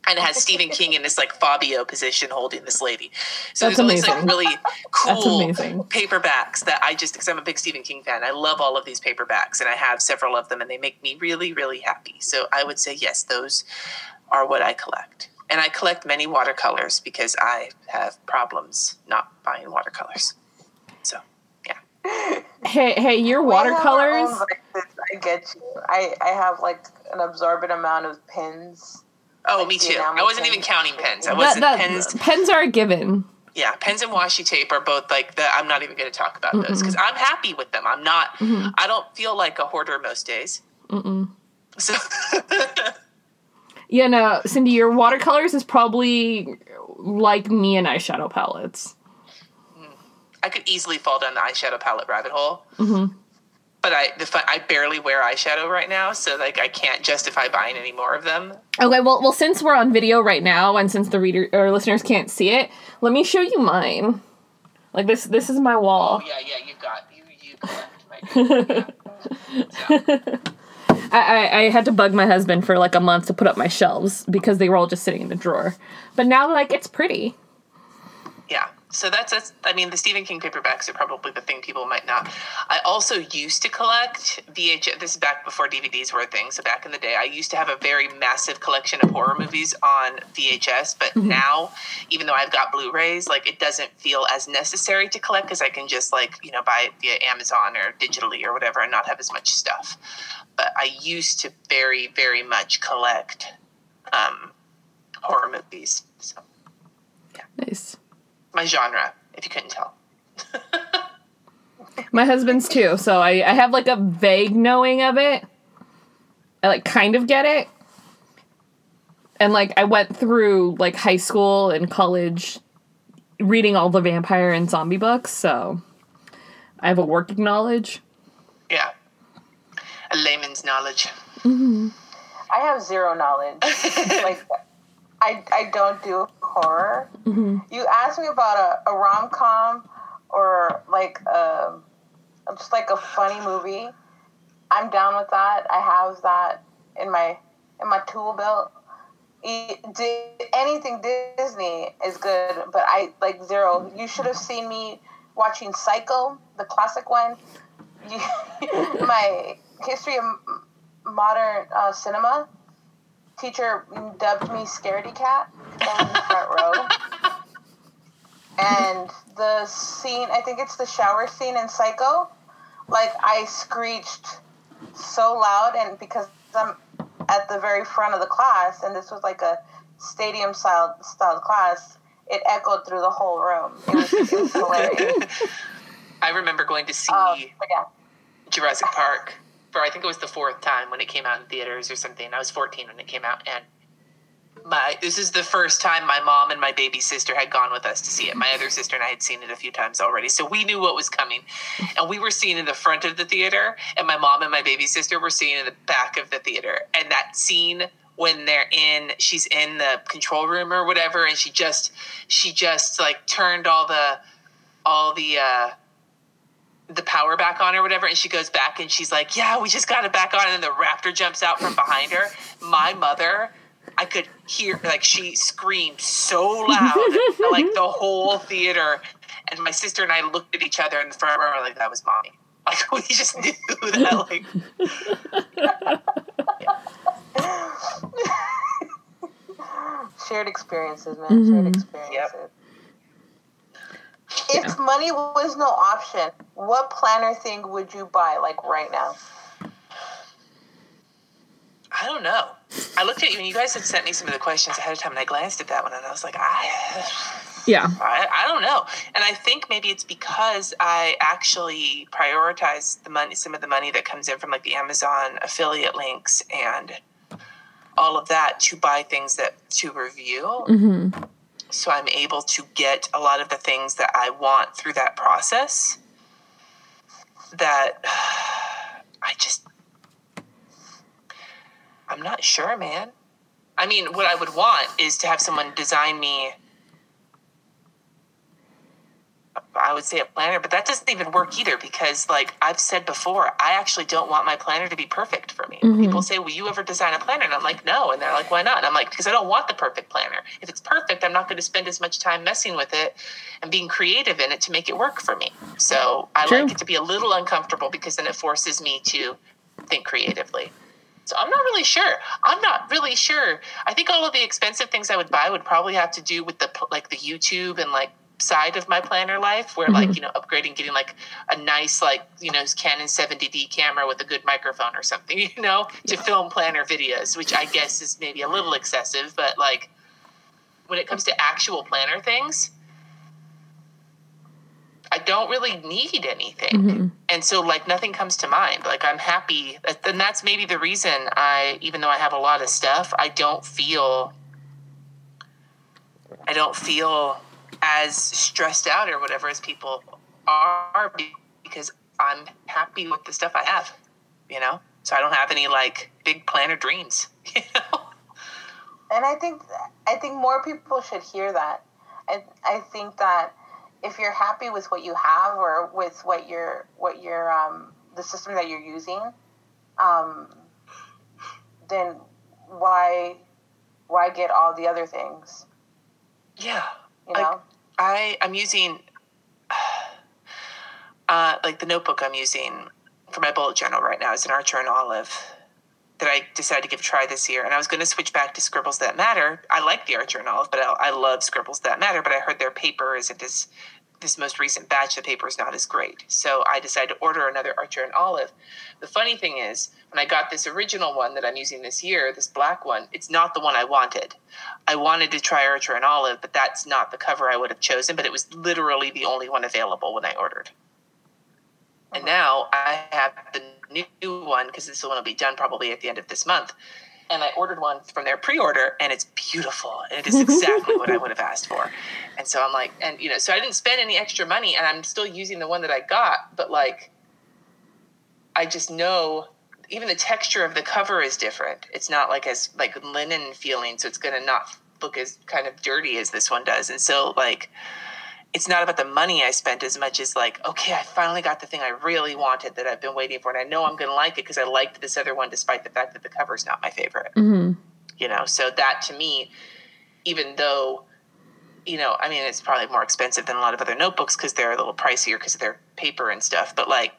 and it has <laughs> Stephen King in this like Fabio position holding this lady. So That's there's all these like really <laughs> cool paperbacks that I just because I'm a big Stephen King fan. I love all of these paperbacks and I have several of them and they make me really really happy. So I would say yes, those are what I collect. And I collect many watercolors because I have problems not buying watercolors. So yeah. Hey, hey, your We have our watercolors. own I get you. I, I have like an absorbent amount of pins. Oh, Like me too. I wasn't even counting pens. I wasn't That- that- pens. pens are a given. Yeah, pens and washi tape are both like the. I'm not even going to talk about those because I'm happy with them. I'm not. Mhm. I don't feel like a hoarder most days. Mm-mm. So <laughs> Yeah, no, Cindy, your watercolors is probably like me and eyeshadow palettes. I could easily fall down the eyeshadow palette rabbit hole. hmm But I, the fun, I barely wear eyeshadow right now, so like I can't justify buying any more of them. Okay, well, well, since we're on video right now, and since the reader or listeners can't see it, let me show you mine. Like this, this is my Oh wall. yeah, yeah, you got you you collect my. <laughs> Yeah. <laughs> I, I, I had to bug my husband for like a month to put up my shelves because they were all just sitting in the drawer. But now, like, it's pretty. Yeah. So that's that's I mean the Stephen King paperbacks are probably the thing people might not. I also used to collect VHS. This is back before DVDs were a thing. So back in the day, I used to have a very massive collection of horror movies on VHS. But Mhm. now, even though I've got Blu-rays, like it doesn't feel as necessary to collect because I can just like you know buy it via Amazon or digitally or whatever and not have as much stuff. But I used to very very much collect um, horror movies. So Nice. My genre, if you couldn't tell. <laughs> My husband's too, so I, I have like a vague knowing of it. I like kind of get it. And like I went through like high school and college reading all the vampire and zombie books, so I have a working knowledge. Yeah. A layman's knowledge. Mm-hmm. I have zero knowledge. <laughs> like, I, I don't do horror. You asked me about a, a rom com or like a, just like a funny movie. I'm down with that. I have that in my in my tool belt. Anything Disney is good, but I like zero. You should have seen me watching Psycho, the classic one. You, <laughs> my history of modern uh, cinema teacher dubbed me Scaredy Cat. In the front row. And the scene, I think it's the shower scene in Psycho, like I screeched so loud, and because I'm at the very front of the class, and this was like a stadium style style class, it echoed through the whole room. It was, it was <laughs> hilarious. I remember going to see Um, yeah, Jurassic Park for I think it was the fourth time when it came out in theaters or something. I was 14 when it came out, and my this is the first time my mom and my baby sister had gone with us to see it. My other sister and I had seen it a few times already, so we knew what was coming. And we were seeing in the front of the theater, and my mom and my baby sister were seeing in the back of the theater. And that scene when they're in she's in the control room or whatever and she just she just like turned all the all the uh the power back on or whatever and she goes back and she's like yeah we just got it back on and then the raptor jumps out from behind her my mother i could hear like she screamed so loud like the whole theater and my sister and i looked at each other in the front row like that was mommy <laughs> like we just knew that like <laughs> shared experiences, man. Shared mm-hmm. experiences. If money was no option, what planner thing would you buy, like right now? I don't know. I looked at you and you guys had sent me some of the questions ahead of time and I glanced at that one and I was like, I Yeah. I, I don't know. And I think maybe it's because I actually prioritize the money, some of the money that comes in from like the Amazon affiliate links and all of that to buy things that to review. hmm So I'm able to get a lot of the things that I want through that process that <sighs> I just, I'm not sure, man. I mean, what I would want is to have someone design me I would say a planner, but that doesn't even work either because, like I've said before, I actually don't want my planner to be perfect for me. Mhm. People say, Will you ever design a planner? And I'm like, No. And they're like, Why not? And I'm like, Because I don't want the perfect planner. If it's perfect, I'm not going to spend as much time messing with it and being creative in it to make it work for me. So I True. like it to be a little uncomfortable because then it forces me to think creatively. So I'm not really sure. I'm not really sure. I think all of the expensive things I would buy would probably have to do with the like the YouTube and like side of my planner life where like you know upgrading getting like a nice like you know canon 70d camera with a good microphone or something <laughs> you know to film planner videos which i guess is maybe a little excessive but like when it comes to actual planner things i don't really need anything. Hmm and so like nothing comes to mind. Like i'm happy. And that's maybe the reason i even though i have a lot of stuff i don't feel i don't feel as stressed out or whatever as people are because i'm happy with the stuff i have you know so i don't have any like big planner dreams <laughs> you know And I think I think more people should hear that. I I think that if you're happy with what you have or with what you're what you're um, the system that you're using, um, then why why get all the other things? yeah You Like-. I I'm using <sighs> uh, like the notebook I'm using for my bullet journal right now is an Archer and Olive that I decided to give a try this year. And I was going to switch back to Scribbles That Matter. I like the Archer and Olive, but I, I love Scribbles That Matter. But I heard their paper isn't as this most recent batch of paper is not as great. So I decided to order another Archer and Olive. The funny thing is, when I got this original one that I'm using this year, this black one, it's not the one I wanted. I wanted to try Archer and Olive, but that's not the cover I would have chosen. But it was literally the only one available when I ordered. And uh-huh. now I have the new one because this one will be done probably at the end of this month. And I ordered one from their pre-order, and it's beautiful. And it is exactly what I <laughs> would have asked for. And so I'm like, and you know, so I didn't spend any extra money, and I'm still using the one that I got. But like, I just know even the texture of the cover is different. It's not like as like linen feeling, so it's gonna not look as kind of dirty as this one does. And so like it's not about the money I spent as much as like, okay, I finally got the thing I really wanted that I've been waiting for, and I know I'm going to like it because I liked this other one, despite the fact that the cover is not my favorite. Mm-hmm. You know, so that to me, even though, you know, I mean, it's probably more expensive than a lot of other notebooks because they're a little pricier because of their paper and stuff, but like,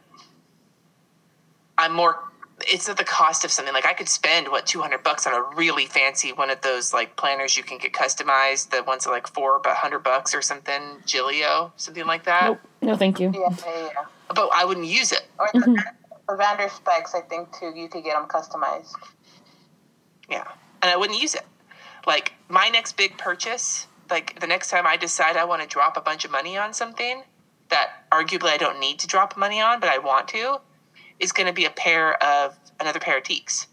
I'm more it's at the cost of something like I could spend what 200 bucks on a really fancy one of those like planners you can get customized the ones are like four but 100 bucks or something Gillio something like that Nope. No, thank you. Yeah, yeah, yeah. but I wouldn't use it Or the, mm-hmm. the Van der Speks, I think too. You could get them customized. yeah and I wouldn't use it like my next big purchase like the next time I decide I want to drop a bunch of money on something that arguably I don't need to drop money on but I want to is going to be a pair of another pair of Tieks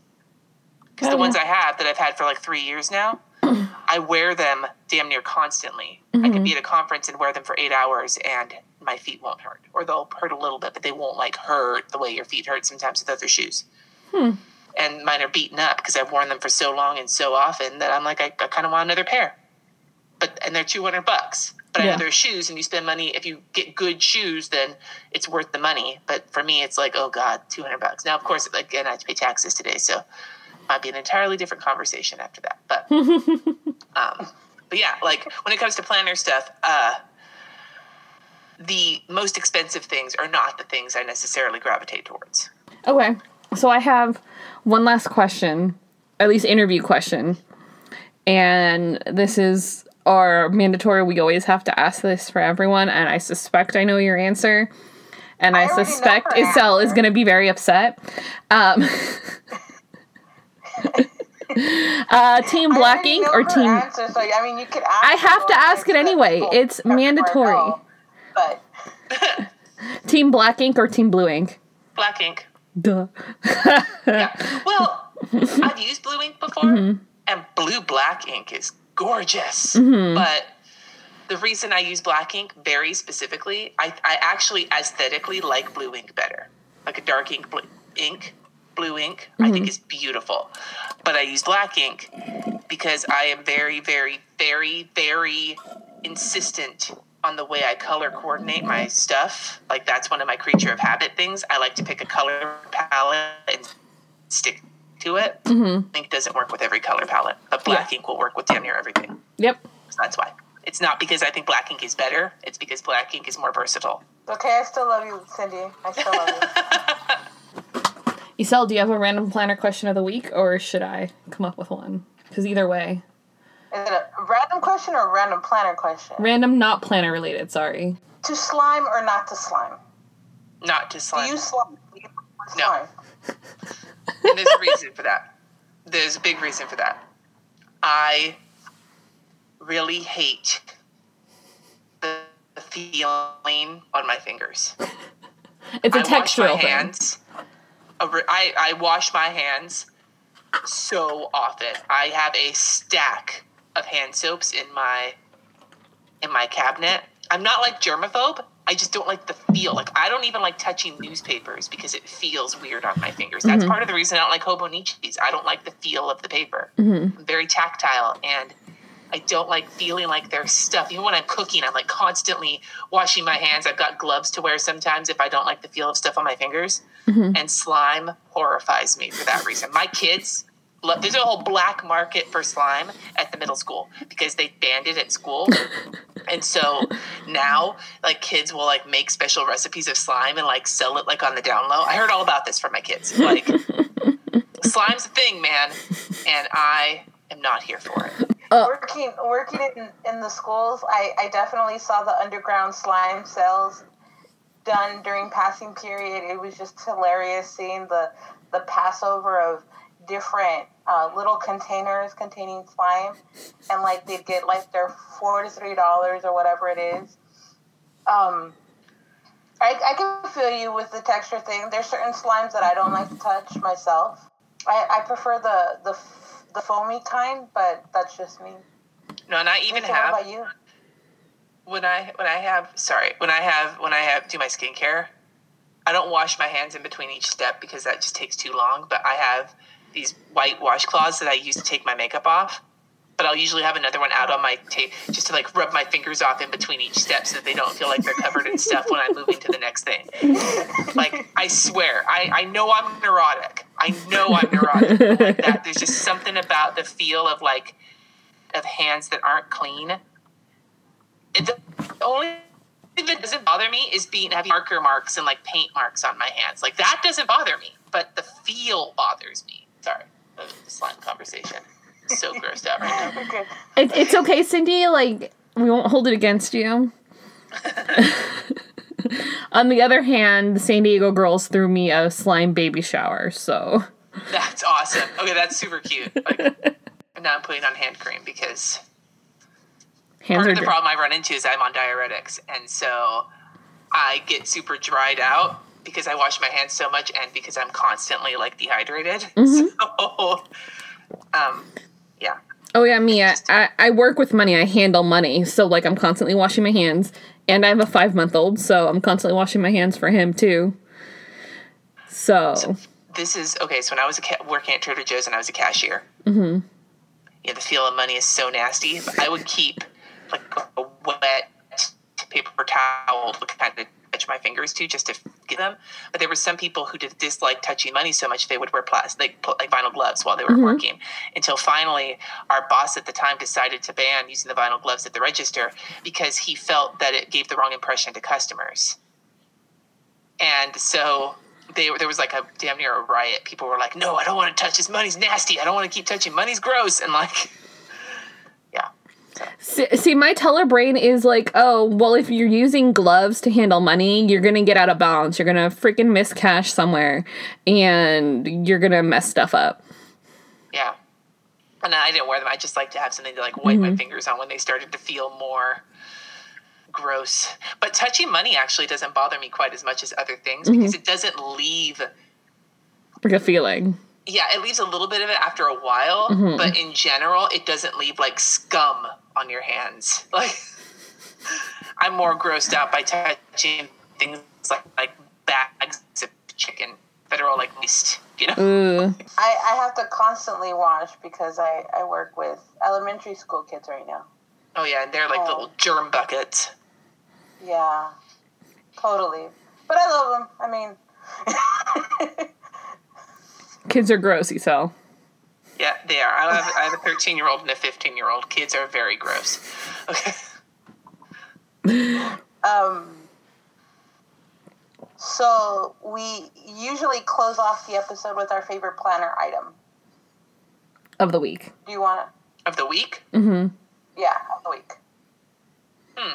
because Oh, the ones. I have that I've had for like three years now, <clears throat> I wear them damn near constantly. I Mm-hmm. can be at a conference and wear them for eight hours and my feet won't hurt, or they'll hurt a little bit, but they won't like hurt the way your feet hurt sometimes with other shoes. Hmm. And mine are beaten up because I've worn them for so long and so often that I'm like, I, I kind of want another pair. But and they're two hundred bucks. But I Yeah. know they're shoes, and you spend money. If you get good shoes, then it's worth the money. But for me, it's like, oh god, two hundred bucks. Now, of course, again, I have to pay taxes today, so might be an entirely different conversation after that. But <laughs> um, but yeah, like when it comes to planner stuff, uh, the most expensive things are not the things I necessarily gravitate towards. Okay. So I have one last question, at least interview question. And this is our mandatory. We always have to ask this for everyone. And I suspect I know your answer. And I, I suspect her Isel is going to be very upset. Um, <laughs> uh, team Black Ink or team. Answer, so I mean, you could ask. I have to ask it anyway. It's mandatory. go, But <laughs> Team Black Ink or Team Blue Ink? Black ink. Duh. Yeah. <laughs> Well, I've used blue ink before, and blue black ink is gorgeous. Mm-hmm. But the reason I use black ink very specifically, I, I actually aesthetically like blue ink better. Like a dark ink, blue, ink, blue ink, I think mm-hmm. is beautiful. But I use black ink because I am very, very, very, very insistent on the way I color coordinate my stuff. Like that's one of my creature of habit things. I like to pick a color palette and stick to it. Mm-hmm. Ink doesn't work with every color palette, but black ink will work with damn near everything. Yep. So that's why. It's not because I think black ink is better. It's because black ink is more versatile. okay, I still love you, Cindy. I still love you. <laughs> Isel, do you have a random planner question of the week, or should I come up with one? Because either way, Is it a random question or a random planner question? random, not planner related. Sorry. to slime or not to slime? Not to slime. Do slime. you slime? Do you No. And there's a reason for that. There's a big reason for that. I really hate the the feeling on my fingers. <laughs> It's a I wash my textural thing. hands. I, I wash my hands so often. I have a stack of hand soaps in my in my cabinet. I'm not like germaphobe. I just don't like the feel. Like I don't even like touching newspapers because it feels weird on my fingers. That's mm-hmm. part of the reason I don't like Hobonichis. I don't like the feel of the paper. Mm-hmm. I'm very tactile and I don't like feeling like there's stuff. Even when I'm cooking, I'm like constantly washing my hands. I've got gloves to wear sometimes if I don't like the feel of stuff on my fingers. Mm-hmm. And slime horrifies me for that reason. My kids there's a whole black market for slime at the middle school because they banned it at school. <laughs> and so now like kids will like make special recipes of slime and like sell it like on the down low. I heard all about this from my kids. Like <laughs> slime's a thing, man, and I am not here for it. Uh, working working in, in the schools, I, I definitely saw the underground slime sales done during passing period. It was just hilarious seeing the the passover of different uh, little containers containing slime, and like they'd get like their four to three dollars or whatever it is. Um, I, I can feel you with the texture thing. There's certain slimes that I don't like to touch myself. I, I prefer the the the foamy kind, but that's just me. No, and I even Lisa, have what about you? when I when I have sorry when I have when I have do my skincare, I don't wash my hands in between each step because that just takes too long. But I have these white washcloths that I use to take my makeup off. But I'll usually have another one out on my tape just to like rub my fingers off in between each step so that they don't feel like they're covered in stuff when I'm moving to the next thing. Like I swear, I, I know I'm neurotic. I know I'm neurotic. like that, there's just something about the feel of like of hands that aren't clean it, the only thing that doesn't bother me is being having marker marks and like paint marks on my hands. Like that doesn't bother me, but the feel bothers me. Sorry, the slime conversation. So grossed out right now. Okay. It, it's okay, Cindy. Like we won't hold it against you. <laughs> On the other hand, the San Diego girls threw me a slime baby shower, so That's awesome. Okay, that's super cute. Like, now I'm putting on hand cream because hands part of the dry. problem I run into is I'm on diuretics, and so I get super dried out because I wash my hands so much, and because I'm constantly like dehydrated. <laughs> So, um, yeah, Oh yeah, me. I, I I work with money. I handle money, so like I'm constantly washing my hands, and I have a five month old, so I'm constantly washing my hands for him too. So this is okay. So when I was a ca- working at Trader Joe's and I was a cashier, mm-hmm. yeah, the feel of money is so nasty. But I would keep like a wet paper towel to kind of touch my fingers to just to get them. But there were some people who did dislike touching money so much they would wear plastic, like, like vinyl gloves while they were mm-hmm. working. Until finally, our boss at the time decided to ban using the vinyl gloves at the register because he felt that it gave the wrong impression to customers. And so they, there was like a damn near a riot. People were like, "No, I don't want to touch this. Money's nasty. I don't want to keep touching. Money's gross." And like, see, see, my teller brain is like, oh, well, if you're using gloves to handle money, you're gonna get out of balance. You're gonna freaking miss cash somewhere, and you're gonna mess stuff up. yeah. And I didn't wear them. I just like to have something to like wipe my mm-hmm. fingers on when they started to feel more gross. But touching money actually doesn't bother me quite as much as other things mm-hmm. because it doesn't leave Like a feeling. yeah, it leaves a little bit of it after a while, mm-hmm. but in general, it doesn't leave like scum on your hands. <laughs> Like, I'm more grossed out by touching things like like bags of chicken that are all like moist, you know. Ooh. I, I have to constantly wash because I, I work with elementary school kids right now. Oh yeah, and they're like Oh. little germ buckets. Yeah, totally. But I love them. I mean, <laughs> Kids are gross, so. Yeah, they are. I have, I have a <laughs> 13 year old and a 15 year old. Kids are very gross. Okay. <laughs> um, so we usually close off the episode with our favorite planner item. Of the week. Do you want to? Of the week, Mm-hmm. Yeah, of the week. Hmm.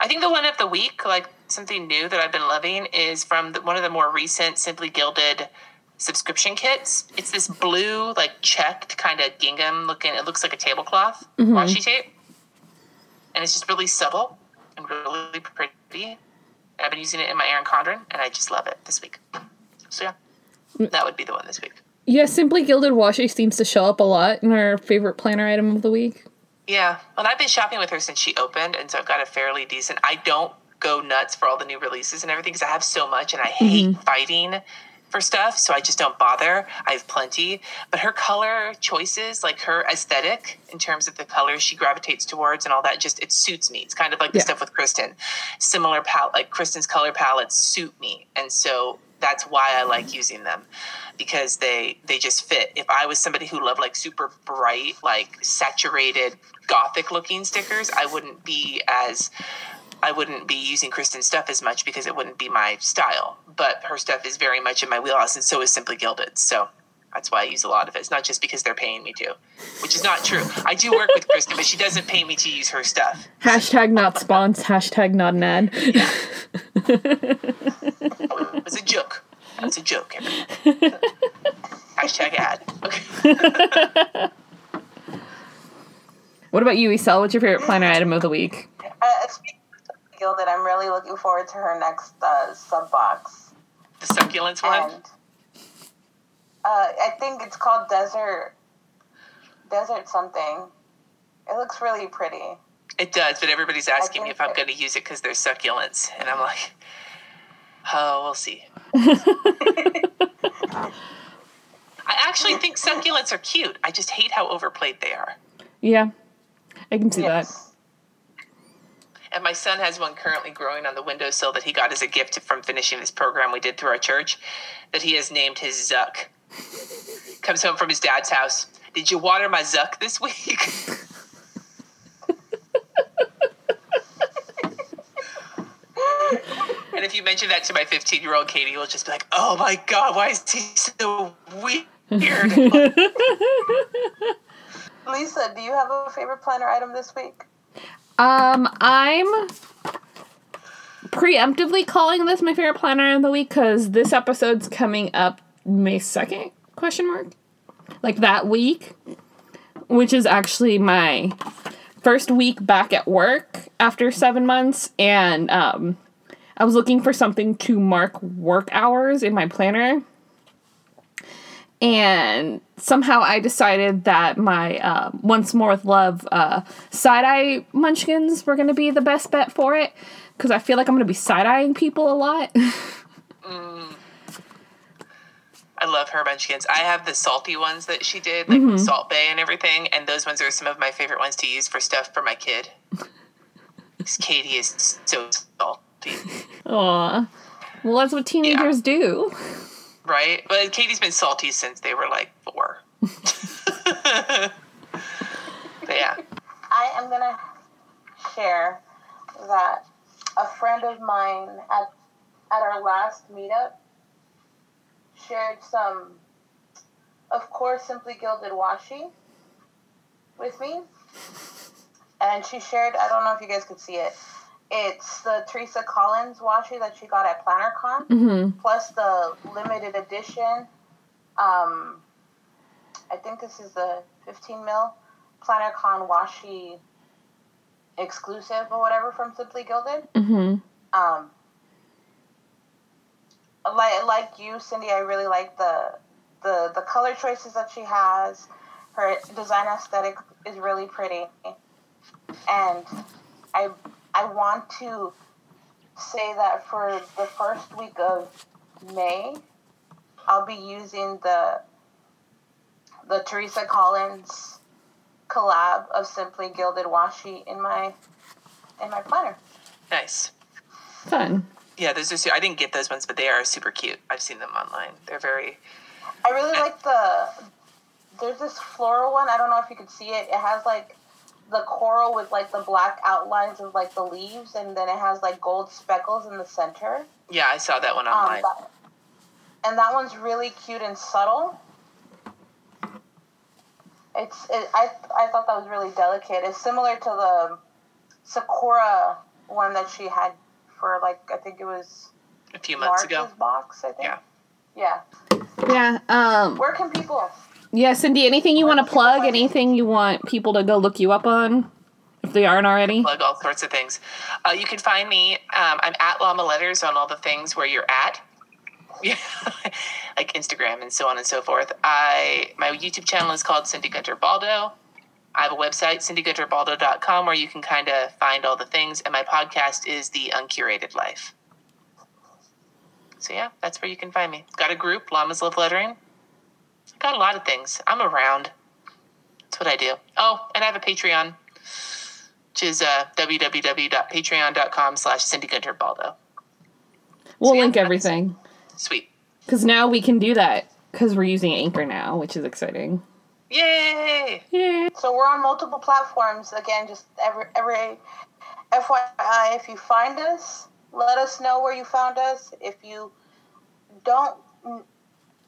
I think the one of the week, like something new that I've been loving, is from the, one of the more recent Simply Gilded subscription kits. It's this blue, like checked kind of gingham looking. It looks like a tablecloth mm-hmm. washi tape, and it's just really subtle and really pretty. I've been using it in my Erin Condren, and I just love it this week. So yeah, mm. that would be the one this week. Yeah, Simply Gilded Washi seems to show up a lot in our favorite planner item of the week. Yeah, and I've been shopping with her since she opened, and so I've got a fairly decent. I don't go nuts for all the new releases and everything because I have so much, and I hate mm-hmm. fighting for stuff, so I just don't bother. I have plenty, but her color choices, like her aesthetic in terms of the colors she gravitates towards and all that, just it suits me. It's kind of like the stuff with Kristen. Similar palette, like Kristen's color palettes suit me, and so that's why I like using them because they they just fit. If I was somebody who loved like super bright, like saturated gothic looking stickers, I wouldn't be as I wouldn't be using Kristen's stuff as much because it wouldn't be my style. But her stuff is very much in my wheelhouse, and so is Simply Gilded. So that's why I use a lot of it. It's not just because they're paying me to, which is not true. I do work with Kristen, but she doesn't pay me to use her stuff. Hashtag not spons. Hashtag not an ad. It was a joke. It's a joke. everyone. Hashtag ad. Okay. <laughs> what about you, Isel? What's your favorite planner item of the week? Uh, Gilded, I'm really looking forward to her next uh, sub box. The succulents one. And uh, I think it's called Desert Desert something. It looks really pretty. It does, but everybody's asking me if I'm going to use it because they're succulents, and I'm like, <laughs> oh, we'll see. <laughs> I actually think succulents are cute. I just hate how overplayed they are. Yeah, I can see that. Yes. And my son has one currently growing on the windowsill that he got as a gift from finishing this program we did through our church that he has named his Zuck. Comes home from his dad's house. Did you water my Zuck this week? <laughs> and if you mention that to my 15 year old Katie, will just be like, oh my God, why is he so weird? <laughs> Lisa, do you have a favorite planner item this week? Um, I'm preemptively calling this my favorite planner of the week because this episode's coming up May second? Question mark. Like that week, which is actually my first week back at work after seven months, and um, I was looking for something to mark work hours in my planner. And somehow I decided that my uh, Once More with Love uh, side eye munchkins were going to be the best bet for it because I feel like I'm going to be side eyeing people a lot. <laughs> I love her munchkins. I have the salty ones that she did, like with Salt Bae and everything, and those ones are some of my favorite ones to use for stuff for my kid. Katie is so salty, <laughs> Aw. Well, that's what teenagers do. Right? But Katie's been salty since they were like four. <laughs> but yeah, I am gonna share that a friend of mine at at our last meetup shared some, of course, simply gilded washi with me, and she shared. I don't know if you guys could see it. It's the Teresa Collins washi that she got at PlannerCon, Mm-hmm. plus the limited edition. Um, I think this is the 15 mil PlannerCon washi exclusive or whatever from Simply Gilded. Mm-hmm. Um, like like you, Cindy, I really like the the the color choices that she has. Her design aesthetic is really pretty, and I I want to say that for the first week of May, I'll be using the the Teresa Collins collab of Simply Gilded Washi in my in my planner. nice. Fun. Yeah, those are. su- I didn't get those ones, but they are super cute. I've seen them online. They're very. I really like the. There's this floral one. I don't know if you could see it. It has like the coral with like the black outlines of like the leaves, and then it has like gold speckles in the center. Yeah, I saw that one Um, online. that- and that one's really cute and subtle. It's. It, I I thought that was really delicate. It's similar to the Sakura one that she had for like I think it was a few months March's ago. box. I think. Yeah. Yeah. Yeah. Um. Where can people? Yeah, Cindy. Anything you want to plug? Anything you want people to go look you up on, if they aren't already? plug all sorts of things. Uh, you can find me. Um, I'm at Llama Letters on all the things where you're at. Yeah, <laughs> like Instagram and so on and so forth. I my YouTube channel is called Cindy Guentert-Baldo. I have a website, cindyguentertbaldo.com, where you can kind of find all the things. And my podcast is The Uncurated Life. So yeah, that's where you can find me. Got a group, Llamas Love Lettering. Got a lot of things. I'm around. That's what I do. Oh, and I have a Patreon which is uh, www.patreon.com slash Cindy Guentert-Baldo. We'll So, yeah, link that's- everything. Sweet. Because now we can do that because we're using Anchor now, which is exciting. Yay! Yay! So we're on multiple platforms. Again, just every every FYI, if you find us, let us know where you found us. If you don't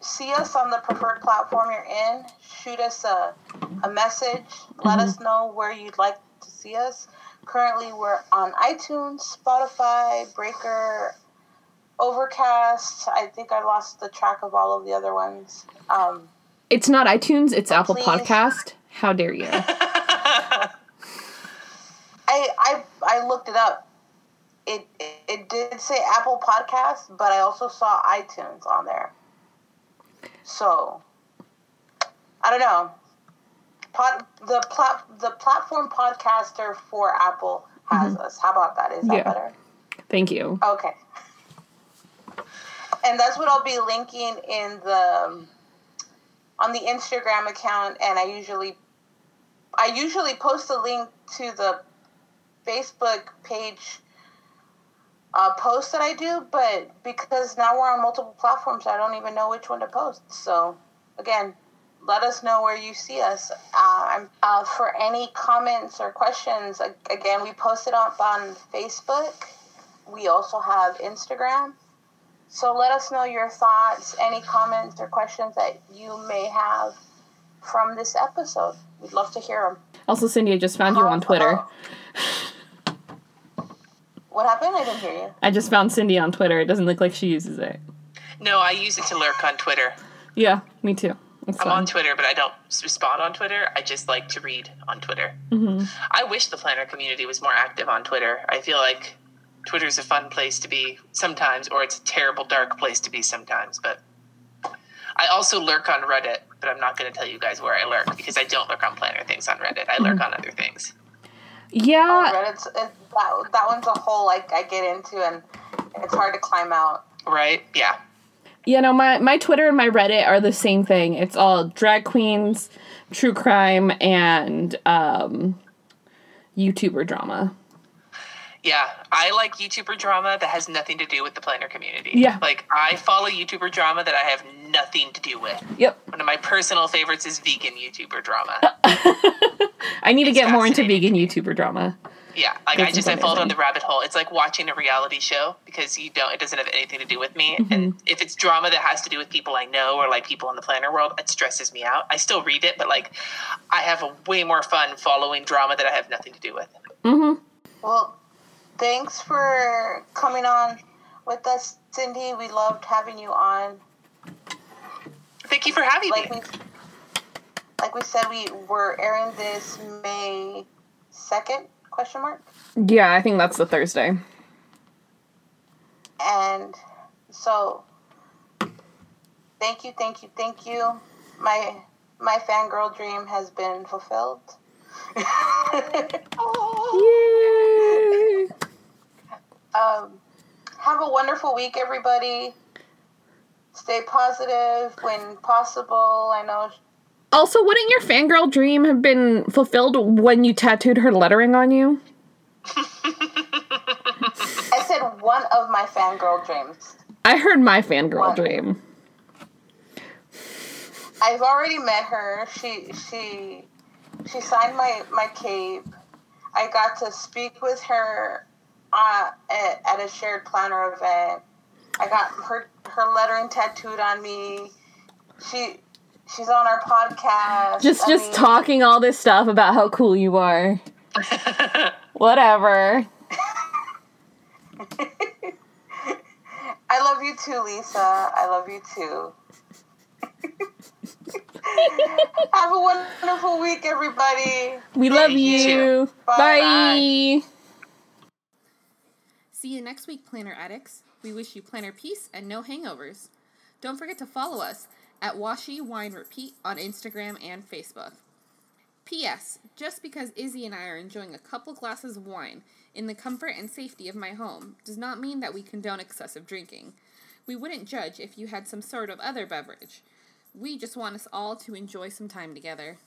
see us on the preferred platform you're in, shoot us a, a message. Let us know where you'd like to see us. Currently, we're on iTunes, Spotify, Breaker, Overcast. I think I lost the track of all of the other ones. Um, It's not iTunes, it's Apple Please. Podcast. How dare you? <laughs> I, I I looked it up. It, it it did say Apple Podcast, but I also saw iTunes on there. So I don't know. Pod, the plat, the platform podcaster for Apple has mm-hmm. us. How about that? Is that Yeah. better? Thank you. Okay. And that's what I'll be linking in the on the Instagram account and I usually I usually post a link to the Facebook page uh, post that I do, but because now we're on multiple platforms, I don't even know which one to post. So, again, let us know where you see us. Uh, uh, for any comments or questions, again, we post it up on Facebook. We also have Instagram. So let us know your thoughts, any comments or questions that you may have from this episode. We'd love to hear them. Also, Cindy, I just found you on Twitter. What happened? I didn't hear you. I just found Cindy on Twitter. It doesn't look like she uses it. No, I use it to lurk on Twitter. Yeah, me too. It's I'm fun. on Twitter, but I don't respond on Twitter. I just like to read on Twitter. Mhm. I wish the planner community was more active on Twitter. I feel like Twitter's a fun place to be sometimes, or it's a terrible, dark place to be sometimes. But I also lurk on Reddit, but I'm not going to tell you guys where I lurk because I don't lurk on planner things on Reddit. I lurk on other things. Yeah, Reddit's it, that, that one's a hole like I get into and it's hard to climb out. Right? Yeah. you know, my, my Twitter and my Reddit are the same thing. It's all drag queens, true crime, and um, YouTuber drama. Yeah, I like YouTuber drama that has nothing to do with the planner community. Yeah. Like, I follow YouTuber drama that I have nothing to do with. Yep. One of my personal favorites is vegan YouTuber drama. <laughs> I need to get more into vegan. YouTuber drama. Yeah, like That's I just I fall down the rabbit hole. It's like watching a reality show because you don't. It doesn't have anything to do with me. Mm-hmm. And if it's drama that has to do with people I know or like people in the planner world, it stresses me out. I still read it, but like I have a way more fun following drama that I have nothing to do with. Mm-hmm. Well, thanks for coming on with us, Cindy. We loved having you on. Thank you for having Like me. we, like we said, we were airing this May second question mark, Yeah, I think that's the Thursday. and so thank you, thank you, thank you. My my fangirl dream has been fulfilled. <laughs> Yay! Um, have a wonderful week, everybody. Stay positive when possible. I know. Also, wouldn't your fangirl dream have been fulfilled when you tattooed her lettering on you? I said one of my fangirl dreams. I heard my fangirl What? dream. I've already met her. She she she signed my my cape. I got to speak with her uh, at, at a shared planner event. I got her her lettering tattooed on me. She she's on our podcast. Just I just mean, talking all this stuff about how cool you are. <laughs> Whatever. <laughs> I love you too, Lisa. I love you too. <laughs> Have a wonderful week, everybody. We love you you. Bye. Bye. See you next week, Planner Addicts. We wish you planner peace and no hangovers. Don't forget to follow us at Washi Wine Repeat on Instagram and Facebook. P.S. Just because Izzy and I are enjoying a couple glasses of wine in the comfort and safety of my home does not mean that we condone excessive drinking. We wouldn't judge if you had some sort of other beverage. We just want us all to enjoy some time together.